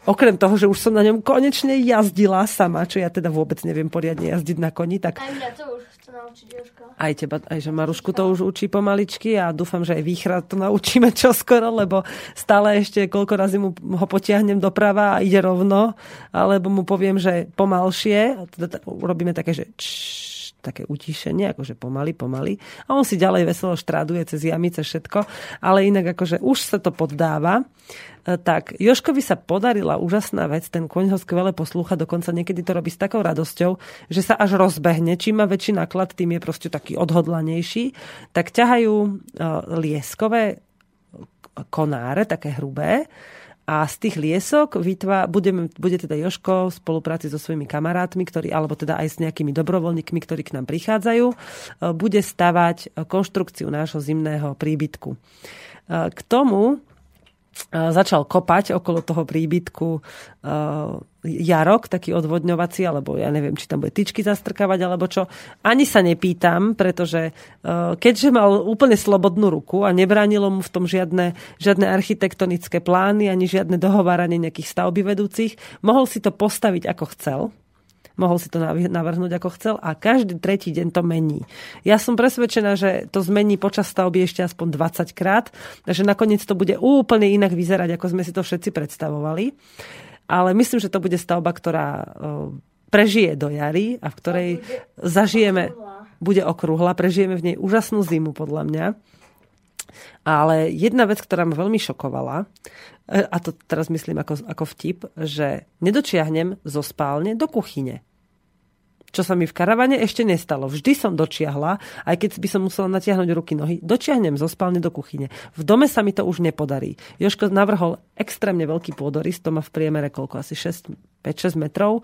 Okrem toho, že už som na ňom konečne jazdila sama, čo ja teda vôbec neviem poriadne jazdiť na koni, tak... Aj mňa to už. Aj teba, aj že Marušku to už učí pomaličky a dúfam, že aj výchra to naučíme čoskoro, lebo stále ešte koľko razy mu ho potiahnem doprava a ide rovno, alebo mu poviem, že pomalšie, teda urobíme také, že čš, také utišenie, akože pomaly, pomaly. A on si ďalej veselo štraduje cez jamice všetko, ale inak akože už sa to poddáva. E, tak Joškovi sa podarila úžasná vec, ten koň ho skvele poslúcha, dokonca niekedy to robí s takou radosťou, že sa až rozbehne. Čím má väčší náklad, tým je proste taký odhodlanejší. Tak ťahajú e, lieskové konáre, také hrubé, a z tých liesok vytvá, budeme, bude teda Joško v spolupráci so svojimi kamarátmi, ktorí, alebo teda aj s nejakými dobrovoľníkmi, ktorí k nám prichádzajú, e, bude stavať konštrukciu nášho zimného príbytku. E, k tomu začal kopať okolo toho príbytku jarok, taký odvodňovací, alebo ja neviem, či tam bude tyčky zastrkávať, alebo čo. Ani sa nepýtam, pretože keďže mal úplne slobodnú ruku a nebránilo mu v tom žiadne, žiadne architektonické plány, ani žiadne dohováranie nejakých stavby vedúcich, mohol si to postaviť ako chcel mohol si to navrhnúť ako chcel a každý tretí deň to mení. Ja som presvedčená, že to zmení počas stavby ešte aspoň 20 krát, takže nakoniec to bude úplne inak vyzerať, ako sme si to všetci predstavovali. Ale myslím, že to bude stavba, ktorá prežije do jary a v ktorej zažijeme, bude okrúhla, prežijeme v nej úžasnú zimu podľa mňa. Ale jedna vec, ktorá ma veľmi šokovala, e, a to teraz myslím ako, ako vtip, že nedočiahnem zo spálne do kuchyne čo sa mi v karavane ešte nestalo. Vždy som dočiahla, aj keď by som musela natiahnuť ruky, nohy, dočiahnem zo spálne do kuchyne. V dome sa mi to už nepodarí. Joško navrhol extrémne veľký pôdorys, to má v priemere koľko, asi 5-6 metrov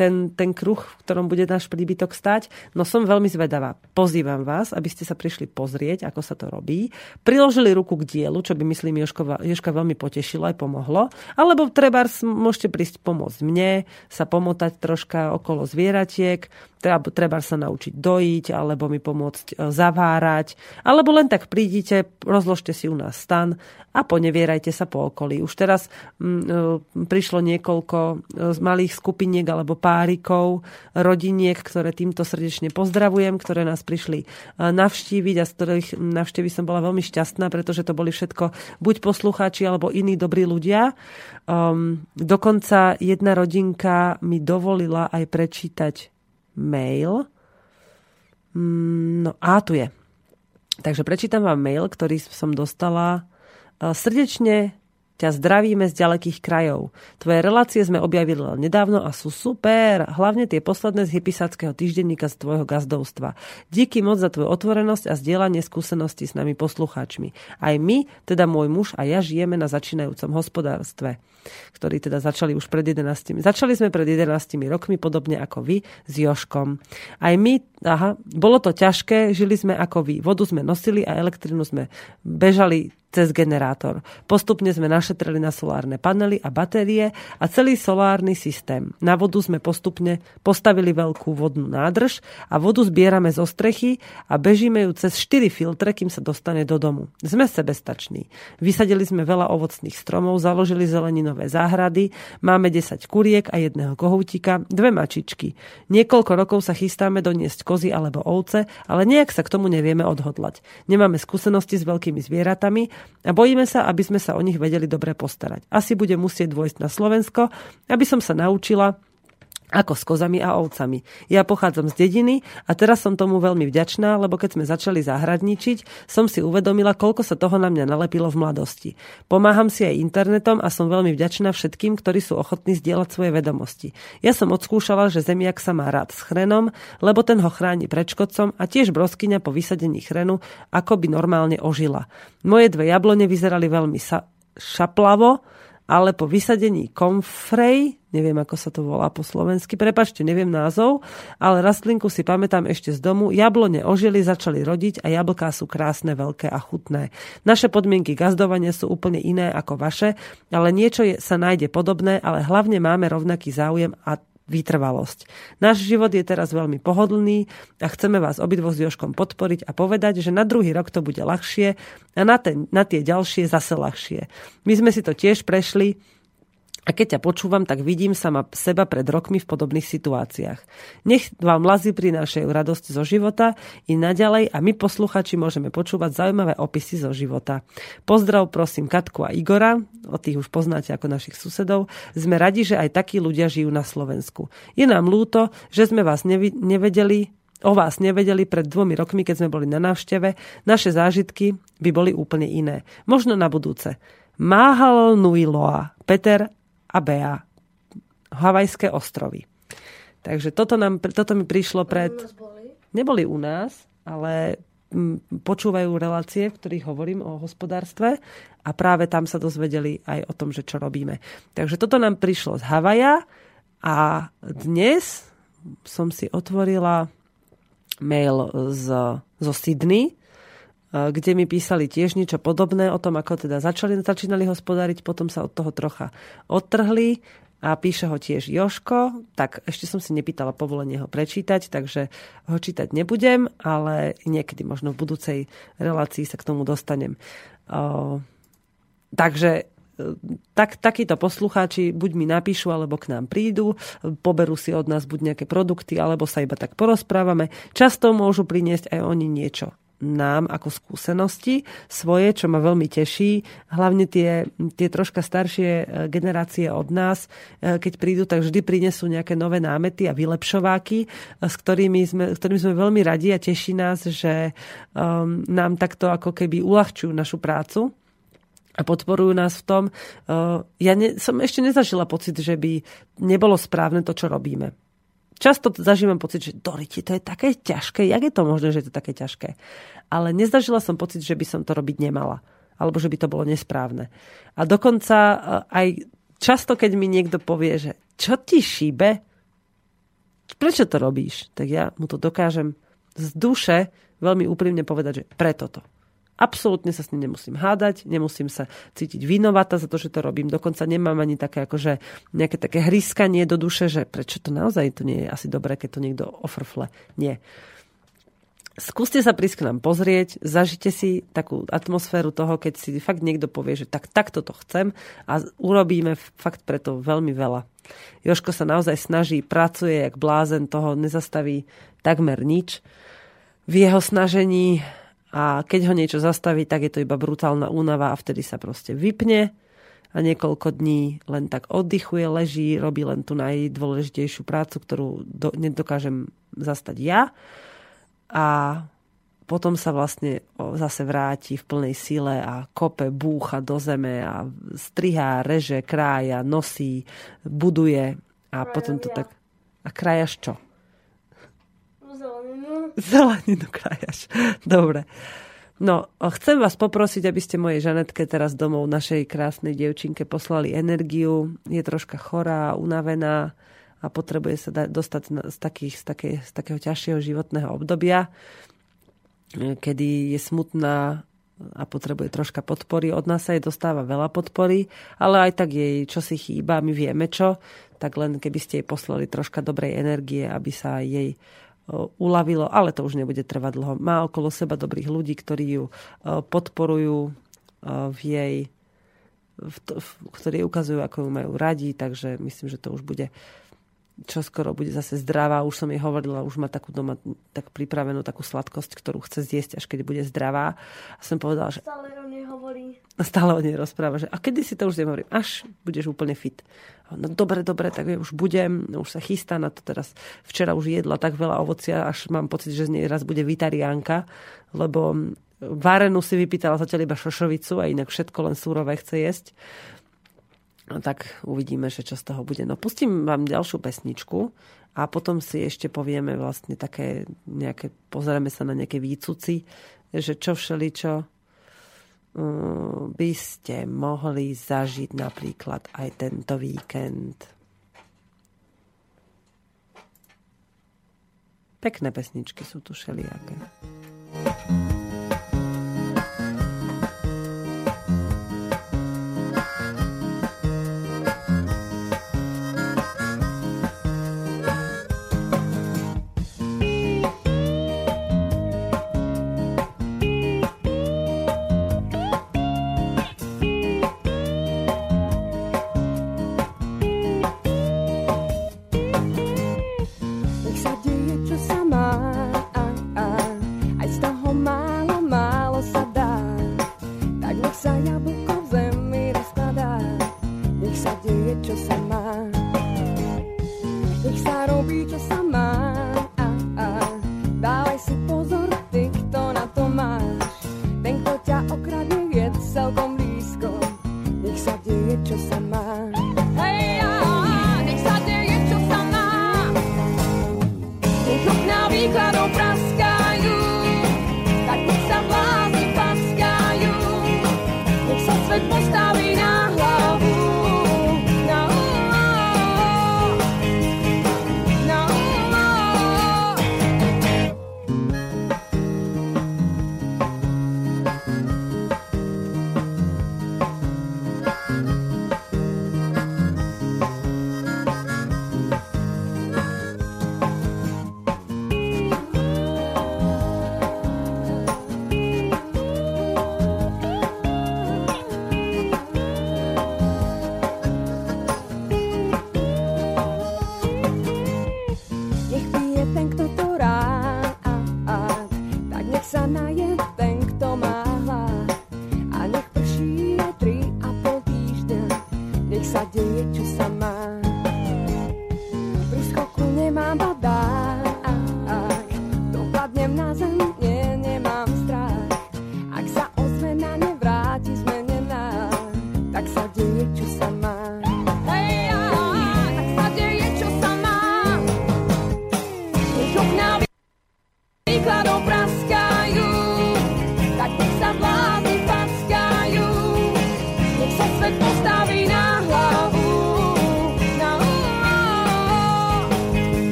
ten, ten kruh, v ktorom bude náš príbytok stať. No som veľmi zvedavá. Pozývam vás, aby ste sa prišli pozrieť, ako sa to robí. Priložili ruku k dielu, čo by myslím Joško, Joška veľmi potešilo aj pomohlo. Alebo treba môžete prísť pomôcť mne, sa pomotať troška okolo zvieratiek, treba, treba sa naučiť dojiť, alebo mi pomôcť e, zavárať, alebo len tak prídite, rozložte si u nás stan a ponevierajte sa po okolí. Už teraz m, e, prišlo niekoľko e, z malých skupiniek alebo párikov, rodiniek, ktoré týmto srdečne pozdravujem, ktoré nás prišli navštíviť a z ktorých navštívy som bola veľmi šťastná, pretože to boli všetko buď poslucháči alebo iní dobrí ľudia. Um, dokonca jedna rodinka mi dovolila aj prečítať mail. Mm, no a tu je. Takže prečítam vám mail, ktorý som dostala. E, srdečne ťa zdravíme z ďalekých krajov. Tvoje relácie sme objavili len nedávno a sú super. Hlavne tie posledné z hypisáckého týždenníka z tvojho gazdovstva. Díky moc za tvoju otvorenosť a zdieľanie skúseností s nami poslucháčmi. Aj my, teda môj muž a ja žijeme na začínajúcom hospodárstve ktorí teda začali už pred 11. Začali sme pred 11 rokmi, podobne ako vy, s Joškom. Aj my, aha, bolo to ťažké, žili sme ako vy. Vodu sme nosili a elektrinu sme bežali cez generátor. Postupne sme našetrili na solárne panely a batérie a celý solárny systém. Na vodu sme postupne postavili veľkú vodnú nádrž a vodu zbierame zo strechy a bežíme ju cez 4 filtre, kým sa dostane do domu. Sme sebestační. Vysadili sme veľa ovocných stromov, založili zeleninové záhrady, máme 10 kuriek a jedného kohútika, dve mačičky. Niekoľko rokov sa chystáme doniesť kozy alebo ovce, ale nejak sa k tomu nevieme odhodlať. Nemáme skúsenosti s veľkými zvieratami a bojíme sa, aby sme sa o nich vedeli dobre postarať. Asi bude musieť dôjsť na Slovensko, aby som sa naučila ako s kozami a ovcami. Ja pochádzam z dediny a teraz som tomu veľmi vďačná, lebo keď sme začali zahradničiť, som si uvedomila, koľko sa toho na mňa nalepilo v mladosti. Pomáham si aj internetom a som veľmi vďačná všetkým, ktorí sú ochotní zdieľať svoje vedomosti. Ja som odskúšala, že zemiak sa má rád s chrenom, lebo ten ho chráni pred škodcom a tiež broskyňa po vysadení chrenu ako by normálne ožila. Moje dve jablone vyzerali veľmi sa- šaplavo, ale po vysadení komfrej, neviem ako sa to volá po slovensky, prepačte, neviem názov, ale rastlinku si pamätám ešte z domu, jablone ožili, začali rodiť a jablká sú krásne, veľké a chutné. Naše podmienky gazdovania sú úplne iné ako vaše, ale niečo je, sa nájde podobné, ale hlavne máme rovnaký záujem a vytrvalosť. Náš život je teraz veľmi pohodlný a chceme vás obidvo s Joškom podporiť a povedať, že na druhý rok to bude ľahšie a na, ten, na tie ďalšie zase ľahšie. My sme si to tiež prešli a keď ťa počúvam, tak vidím sama seba pred rokmi v podobných situáciách. Nech vám lazy prinášajú radosť zo života i naďalej a my posluchači môžeme počúvať zaujímavé opisy zo života. Pozdrav prosím Katku a Igora, o tých už poznáte ako našich susedov. Sme radi, že aj takí ľudia žijú na Slovensku. Je nám lúto, že sme vás nevedeli o vás nevedeli pred dvomi rokmi, keď sme boli na návšteve, naše zážitky by boli úplne iné. Možno na budúce. Máhal Nuiloa, Peter a Bea. Havajské ostrovy. Takže toto, nám, toto mi prišlo pred... Neboli u nás, ale počúvajú relácie, v ktorých hovorím o hospodárstve a práve tam sa dozvedeli aj o tom, že čo robíme. Takže toto nám prišlo z Havaja a dnes som si otvorila mail z, zo Sydney, kde mi písali tiež niečo podobné o tom, ako teda začali, začínali hospodáriť, potom sa od toho trocha odtrhli a píše ho tiež Joško, tak ešte som si nepýtala povolenie ho prečítať, takže ho čítať nebudem, ale niekedy možno v budúcej relácii sa k tomu dostanem. Takže tak, takíto poslucháči buď mi napíšu, alebo k nám prídu, poberú si od nás buď nejaké produkty, alebo sa iba tak porozprávame. Často môžu priniesť aj oni niečo nám ako skúsenosti svoje, čo ma veľmi teší. Hlavne tie, tie troška staršie e, generácie od nás, e, keď prídu, tak vždy prinesú nejaké nové námety a vylepšováky, e, s ktorými sme, ktorými sme veľmi radi a teší nás, že um, nám takto ako keby uľahčujú našu prácu a podporujú nás v tom. Ja ne, som ešte nezažila pocit, že by nebolo správne to, čo robíme často zažívam pocit, že Doriti, to je také ťažké. Jak je to možné, že je to také ťažké? Ale nezažila som pocit, že by som to robiť nemala. Alebo že by to bolo nesprávne. A dokonca eh, aj často, keď mi niekto povie, že čo ti šíbe? Prečo to robíš? Tak ja mu to dokážem z duše veľmi úprimne povedať, že preto to. Absolútne sa s ním nemusím hádať, nemusím sa cítiť vinovata za to, že to robím. Dokonca nemám ani také, akože nejaké také hryskanie do duše, že prečo to naozaj to nie je asi dobré, keď to niekto ofrfle. Nie. Skúste sa prísť k nám pozrieť, zažite si takú atmosféru toho, keď si fakt niekto povie, že tak, takto to chcem a urobíme fakt preto veľmi veľa. Joško sa naozaj snaží, pracuje jak blázen, toho nezastaví takmer nič. V jeho snažení a keď ho niečo zastaví, tak je to iba brutálna únava a vtedy sa proste vypne a niekoľko dní len tak oddychuje, leží, robí len tú najdôležitejšiu prácu, ktorú do, nedokážem zastať ja. A potom sa vlastne zase vráti v plnej sile a kope, búcha do zeme a strihá, reže, krája, nosí, buduje a potom to tak... A krájaš čo? Zeleninu krajaš. Dobre. No, chcem vás poprosiť, aby ste mojej Žanetke teraz domov našej krásnej devčinke poslali energiu. Je troška chorá, unavená a potrebuje sa dostať z, takých, z, také, z takého ťažšieho životného obdobia, kedy je smutná a potrebuje troška podpory. Od nás sa jej dostáva veľa podpory, ale aj tak jej čo si chýba, my vieme čo, tak len keby ste jej poslali troška dobrej energie, aby sa jej uľavilo, ale to už nebude trvať dlho. Má okolo seba dobrých ľudí, ktorí ju podporujú v jej v to, v, ktorí ukazujú, ako ju majú radi, takže myslím, že to už bude čo skoro bude zase zdravá. Už som jej hovorila, už má takú doma tak pripravenú takú sladkosť, ktorú chce zjesť, až keď bude zdravá. A som povedala, že... Stále o nej hovorí. Stále o nej rozpráva, že a kedy si to už hovorím, až budeš úplne fit. No dobre, dobre, tak už budem, už sa chystá na to teraz. Včera už jedla tak veľa ovocia, až mám pocit, že z nej raz bude vitariánka, lebo varenú si vypýtala zatiaľ iba šošovicu a inak všetko len súrové chce jesť. No tak uvidíme, že čo z toho bude. No pustím vám ďalšiu pesničku a potom si ešte povieme vlastne také nejaké, pozrieme sa na nejaké výcuci, že čo všeličo uh, by ste mohli zažiť napríklad aj tento víkend. Pekné pesničky sú tu všelijaké. thank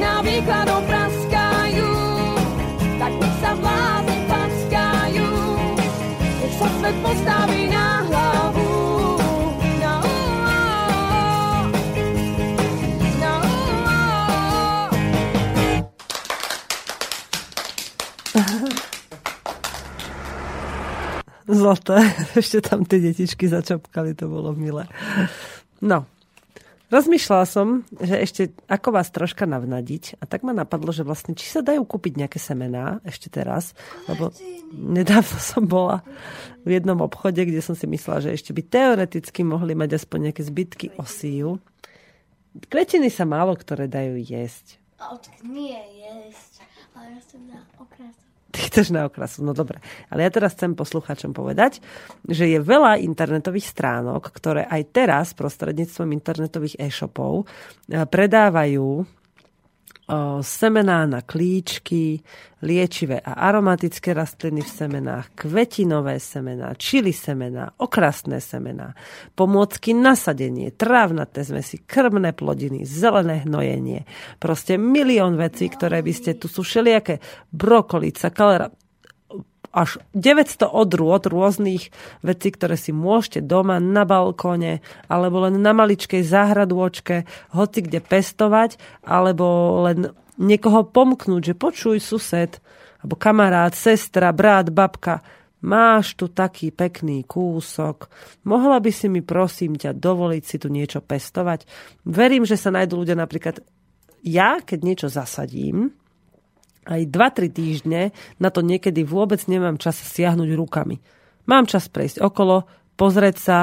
nech okná výkladom praskajú, tak nech sa vlády packajú, nech sa svet postaví na hlavu. Na na Zlaté. Ešte tam tie detičky začapkali, to bolo milé. No, rozmýšľala som, že ešte ako vás troška navnadiť a tak ma napadlo, že vlastne či sa dajú kúpiť nejaké semená ešte teraz, lebo nedávno som bola v jednom obchode, kde som si myslela, že ešte by teoreticky mohli mať aspoň nejaké zbytky osíu. Kvetiny sa málo ktoré dajú jesť. Nie jesť, ale ja som na okrasu. Ty chceš na okrasu, no dobre. Ale ja teraz chcem posluchačom povedať, že je veľa internetových stránok, ktoré aj teraz prostredníctvom internetových e-shopov eh, predávajú semená na klíčky, liečivé a aromatické rastliny v semenách, kvetinové semená, čili semená, okrasné semená, pomôcky na sadenie, trávnaté zmesi, krmné plodiny, zelené hnojenie. Proste milión vecí, ktoré by ste, tu sú všelijaké brokolica, kalera, až 900 odrôd rôznych vecí, ktoré si môžete doma na balkóne alebo len na maličkej záhradôčke, hoci kde pestovať, alebo len niekoho pomknúť, že počuj sused, alebo kamarát, sestra, brat, babka, máš tu taký pekný kúsok, mohla by si mi prosím ťa dovoliť si tu niečo pestovať? Verím, že sa nájdú ľudia napríklad ja, keď niečo zasadím, aj 2-3 týždne na to niekedy vôbec nemám čas siahnuť rukami. Mám čas prejsť okolo, pozrieť sa,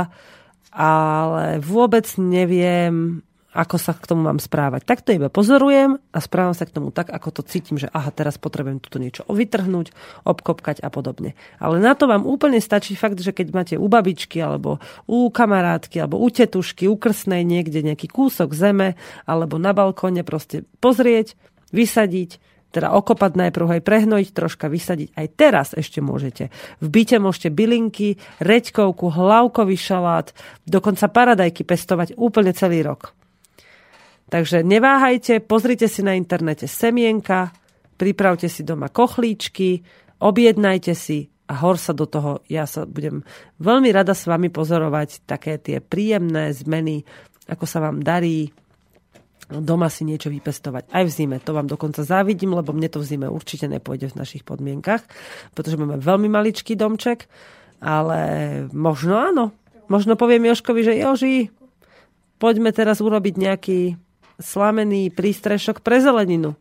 ale vôbec neviem, ako sa k tomu mám správať. Tak to iba pozorujem a správam sa k tomu tak, ako to cítim, že aha, teraz potrebujem tuto niečo vytrhnúť, obkopkať a podobne. Ale na to vám úplne stačí fakt, že keď máte u babičky, alebo u kamarátky, alebo u tetušky, u krsnej niekde nejaký kúsok zeme, alebo na balkóne proste pozrieť, vysadiť, teda okopať najprv aj prehnojiť, troška vysadiť. Aj teraz ešte môžete. V byte môžete bylinky, reďkovku, hlavkový šalát, dokonca paradajky pestovať úplne celý rok. Takže neváhajte, pozrite si na internete semienka, pripravte si doma kochlíčky, objednajte si a hor sa do toho. Ja sa budem veľmi rada s vami pozorovať také tie príjemné zmeny, ako sa vám darí, doma si niečo vypestovať. Aj v zime. To vám dokonca závidím, lebo mne to v zime určite nepôjde v našich podmienkach, pretože máme veľmi maličký domček, ale možno áno. Možno poviem Joškovi, že Joži, poďme teraz urobiť nejaký slamený prístrešok pre zeleninu.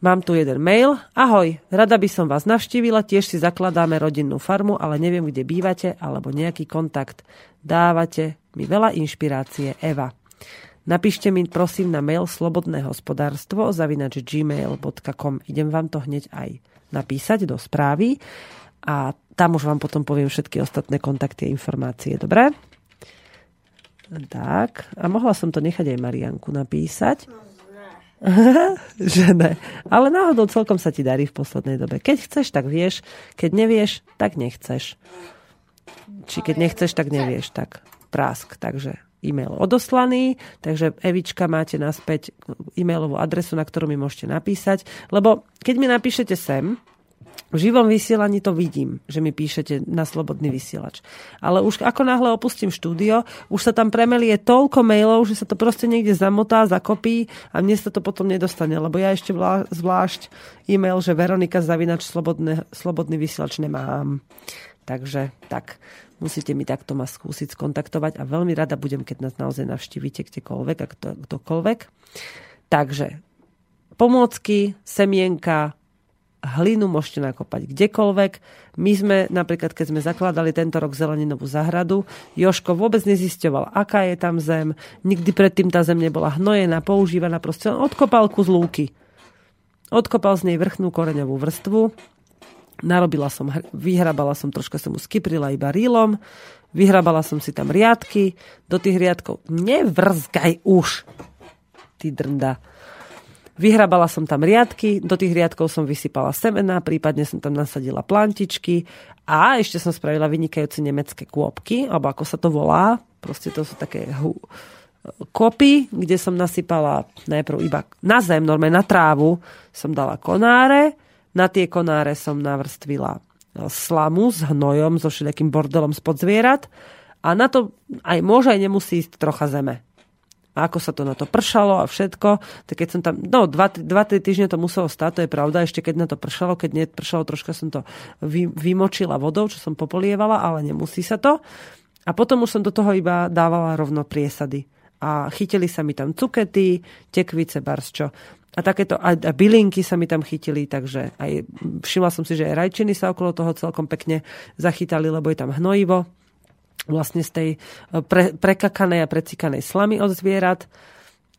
Mám tu jeden mail. Ahoj, rada by som vás navštívila, tiež si zakladáme rodinnú farmu, ale neviem, kde bývate, alebo nejaký kontakt. Dávate mi veľa inšpirácie. Eva. Napíšte mi prosím na mail slobodné hospodárstvo zavinač gmail.com. Idem vám to hneď aj napísať do správy a tam už vám potom poviem všetky ostatné kontakty a informácie. Dobre? Tak. A mohla som to nechať aj Marianku napísať. že ne. Ale náhodou celkom sa ti darí v poslednej dobe. Keď chceš, tak vieš. Keď nevieš, tak nechceš. Či keď nechceš, tak nevieš. Tak prásk. Takže e-mail odoslaný, takže Evička máte naspäť e-mailovú adresu, na ktorú mi môžete napísať, lebo keď mi napíšete sem, v živom vysielaní to vidím, že mi píšete na slobodný vysielač. Ale už ako náhle opustím štúdio, už sa tam premelie toľko mailov, že sa to proste niekde zamotá, zakopí a mne sa to potom nedostane, lebo ja ešte vlá, zvlášť e-mail, že Veronika Zavinač slobodný, slobodný vysielač nemám. Takže tak musíte mi takto ma skúsiť skontaktovať a veľmi rada budem, keď nás naozaj navštívite kdekoľvek a kto, kdokoľvek. Takže pomôcky, semienka, hlinu môžete nakopať kdekoľvek. My sme napríklad, keď sme zakladali tento rok zeleninovú zahradu, Joško vôbec nezisťoval, aká je tam zem. Nikdy predtým tá zem nebola hnojená, používaná, proste on odkopal kus lúky. Odkopal z nej vrchnú koreňovú vrstvu, narobila som, vyhrabala som, troška som mu skyprila iba rílom, vyhrabala som si tam riadky, do tých riadkov, nevrzgaj už, ty drnda. Vyhrabala som tam riadky, do tých riadkov som vysypala semená, prípadne som tam nasadila plantičky a ešte som spravila vynikajúce nemecké kôpky, alebo ako sa to volá, proste to sú také hu, kopy, kde som nasypala najprv iba na zem, normálne na trávu, som dala konáre, na tie konáre som navrstvila slamu s hnojom, so všelijakým bordelom spod zvierat a na to aj môže aj nemusí ísť trocha zeme a ako sa to na to pršalo a všetko. Tak keď som tam, no 2-3 týždne to muselo stať, to je pravda, ešte keď na to pršalo, keď nepršalo, troška som to vy, vymočila vodou, čo som popolievala, ale nemusí sa to. A potom už som do toho iba dávala rovno priesady. A chytili sa mi tam cukety, tekvice, barsčo. A takéto, a, a bylinky sa mi tam chytili, takže aj všimla som si, že aj rajčiny sa okolo toho celkom pekne zachytali, lebo je tam hnojivo vlastne z tej e, pre, prekakanej a precikanej slamy od zvierat.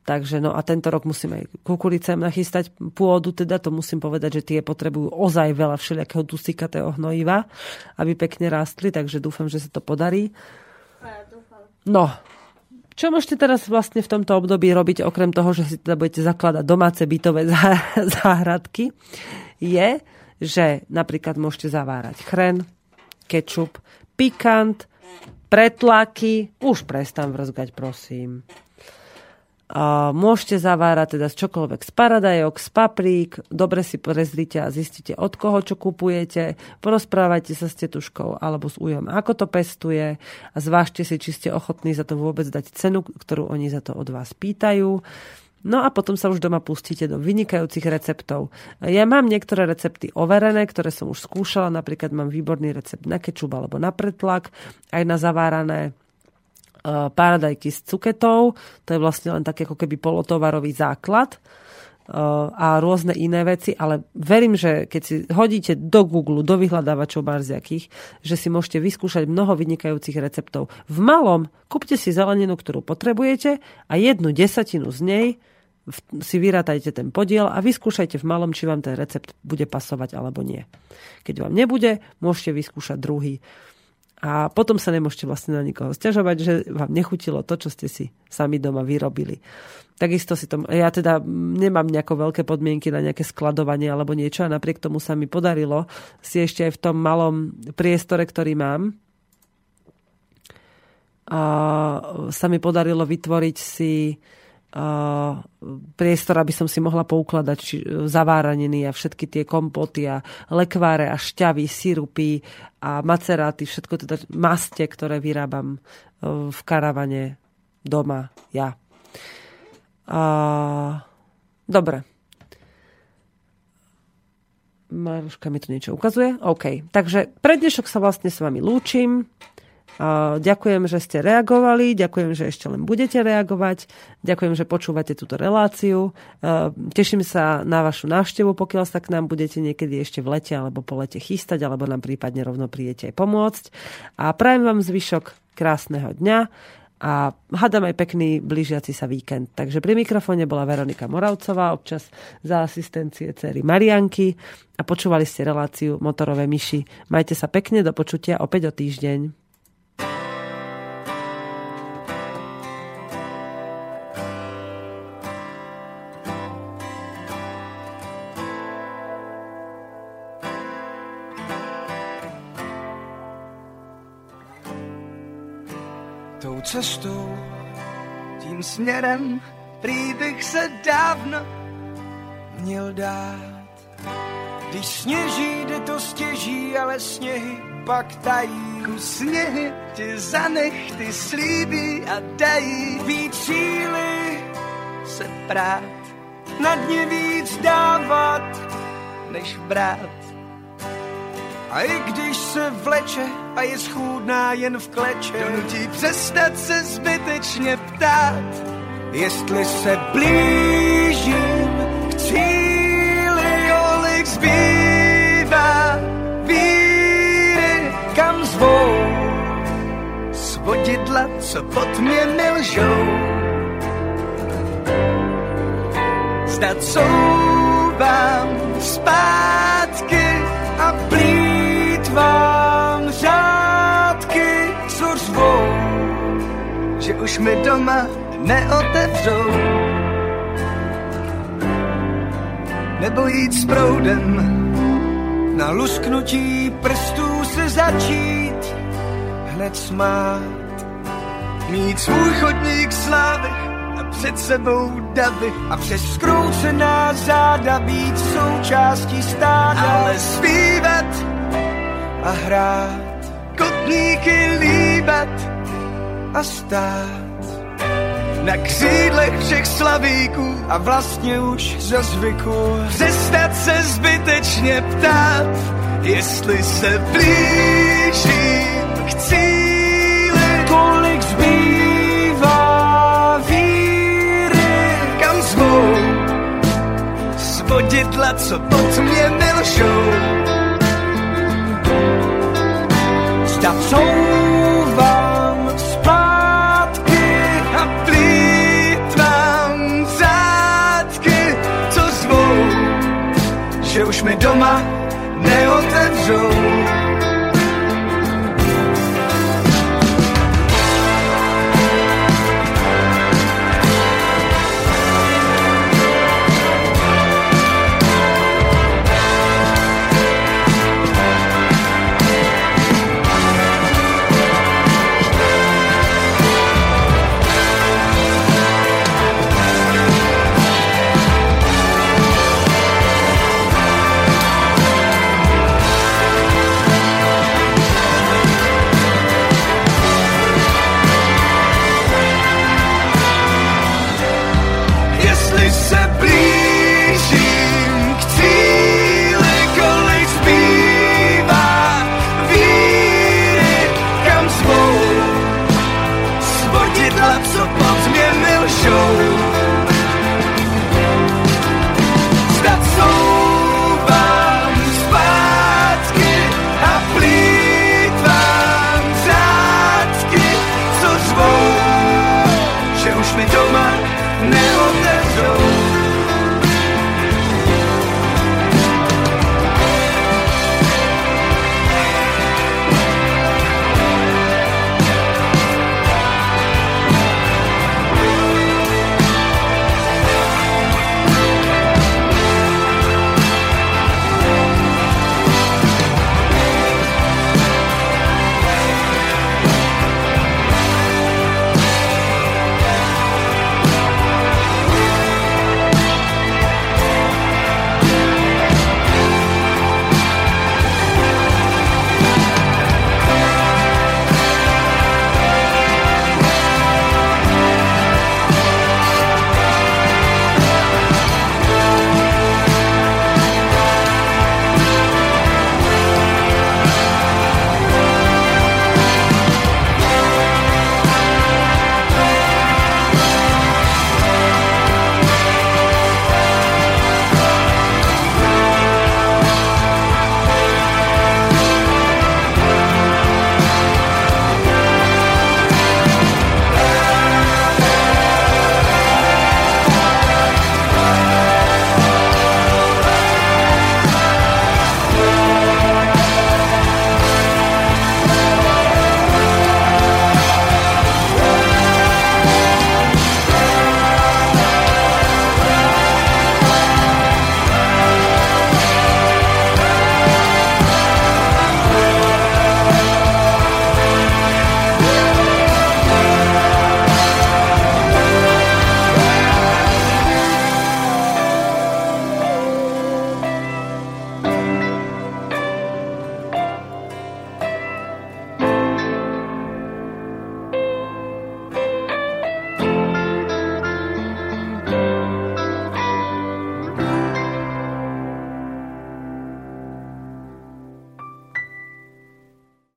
Takže no a tento rok musíme aj kukuricem nachystať pôdu, teda to musím povedať, že tie potrebujú ozaj veľa všelijakého dusikatého hnojiva, aby pekne rástli, takže dúfam, že sa to podarí. No, čo môžete teraz vlastne v tomto období robiť, okrem toho, že si teda budete zakladať domáce bytové záhradky, je, že napríklad môžete zavárať chren, kečup, pikant, pretlaky, už prestan vrzgať, prosím. Môžete zavárať teda z čokoľvek z paradajok, z paprík, dobre si prezrite a zistite od koho čo kupujete, porozprávajte sa s tetuškou alebo s ujom, ako to pestuje a zvážte si, či ste ochotní za to vôbec dať cenu, ktorú oni za to od vás pýtajú. No a potom sa už doma pustíte do vynikajúcich receptov. Ja mám niektoré recepty overené, ktoré som už skúšala. Napríklad mám výborný recept na kečup alebo na pretlak, aj na zavárané paradajky s cuketou. To je vlastne len taký ako keby polotovarový základ e, a rôzne iné veci, ale verím, že keď si hodíte do Google, do vyhľadávačov barziakých, že si môžete vyskúšať mnoho vynikajúcich receptov. V malom kúpte si zeleninu, ktorú potrebujete a jednu desatinu z nej si vyrátajte ten podiel a vyskúšajte v malom, či vám ten recept bude pasovať alebo nie. Keď vám nebude, môžete vyskúšať druhý. A potom sa nemôžete vlastne na nikoho stiažovať, že vám nechutilo to, čo ste si sami doma vyrobili. Takisto si to, ja teda nemám nejako veľké podmienky na nejaké skladovanie alebo niečo a napriek tomu sa mi podarilo si ešte aj v tom malom priestore, ktorý mám, a sa mi podarilo vytvoriť si priestor, aby som si mohla poukladať či, zaváraniny a všetky tie kompoty a lekváre a šťavy, sirupy a maceráty, všetko teda maste, ktoré vyrábam e, v karavane doma ja. A, dobre. Maruška mi tu niečo ukazuje. OK. Takže pre dnešok sa vlastne s vami lúčim. Ďakujem, že ste reagovali, ďakujem, že ešte len budete reagovať, ďakujem, že počúvate túto reláciu. Teším sa na vašu návštevu, pokiaľ sa k nám budete niekedy ešte v lete alebo po lete chystať, alebo nám prípadne rovno prídete aj pomôcť. A prajem vám zvyšok krásneho dňa a hádam aj pekný blížiaci sa víkend. Takže pri mikrofóne bola Veronika Moravcová, občas za asistencie cery Marianky a počúvali ste reláciu Motorové myši. Majte sa pekne, do počutia opäť o týždeň. Směrem, prý bych se dávno měl dát. Když sněží, jde to stěží, ale sněhy pak tají. Sněhy ti zanech, ty slíbí a dají. Víc síly se prát, na dně víc dávat, než brát. A i když se vleče a je schůdná jen v kleče, donutí přestat se zbytečně ptát, jestli se blížím k cíli, olik zbývá víry, kam zvou svodidla, co pod mě nelžou. Zdat souvám zpátky a už mi doma neotevřou. nebo jít s proudem, na lusknutí prstů se začít hned smát. Mít svůj chodník slávy a před sebou davy a přes skroucená záda být součástí stáda. Ale zpívat a hrát, kotníky líbat a stát. Na křídlech všech slavíků a vlastně už za zvyku. Přestat se zbytečně ptát, jestli se blížím k cíli, kolik zbývá víry, kam zvou? Svodidla, co pod mě milšou. Zda couvám už mi doma neotevřou.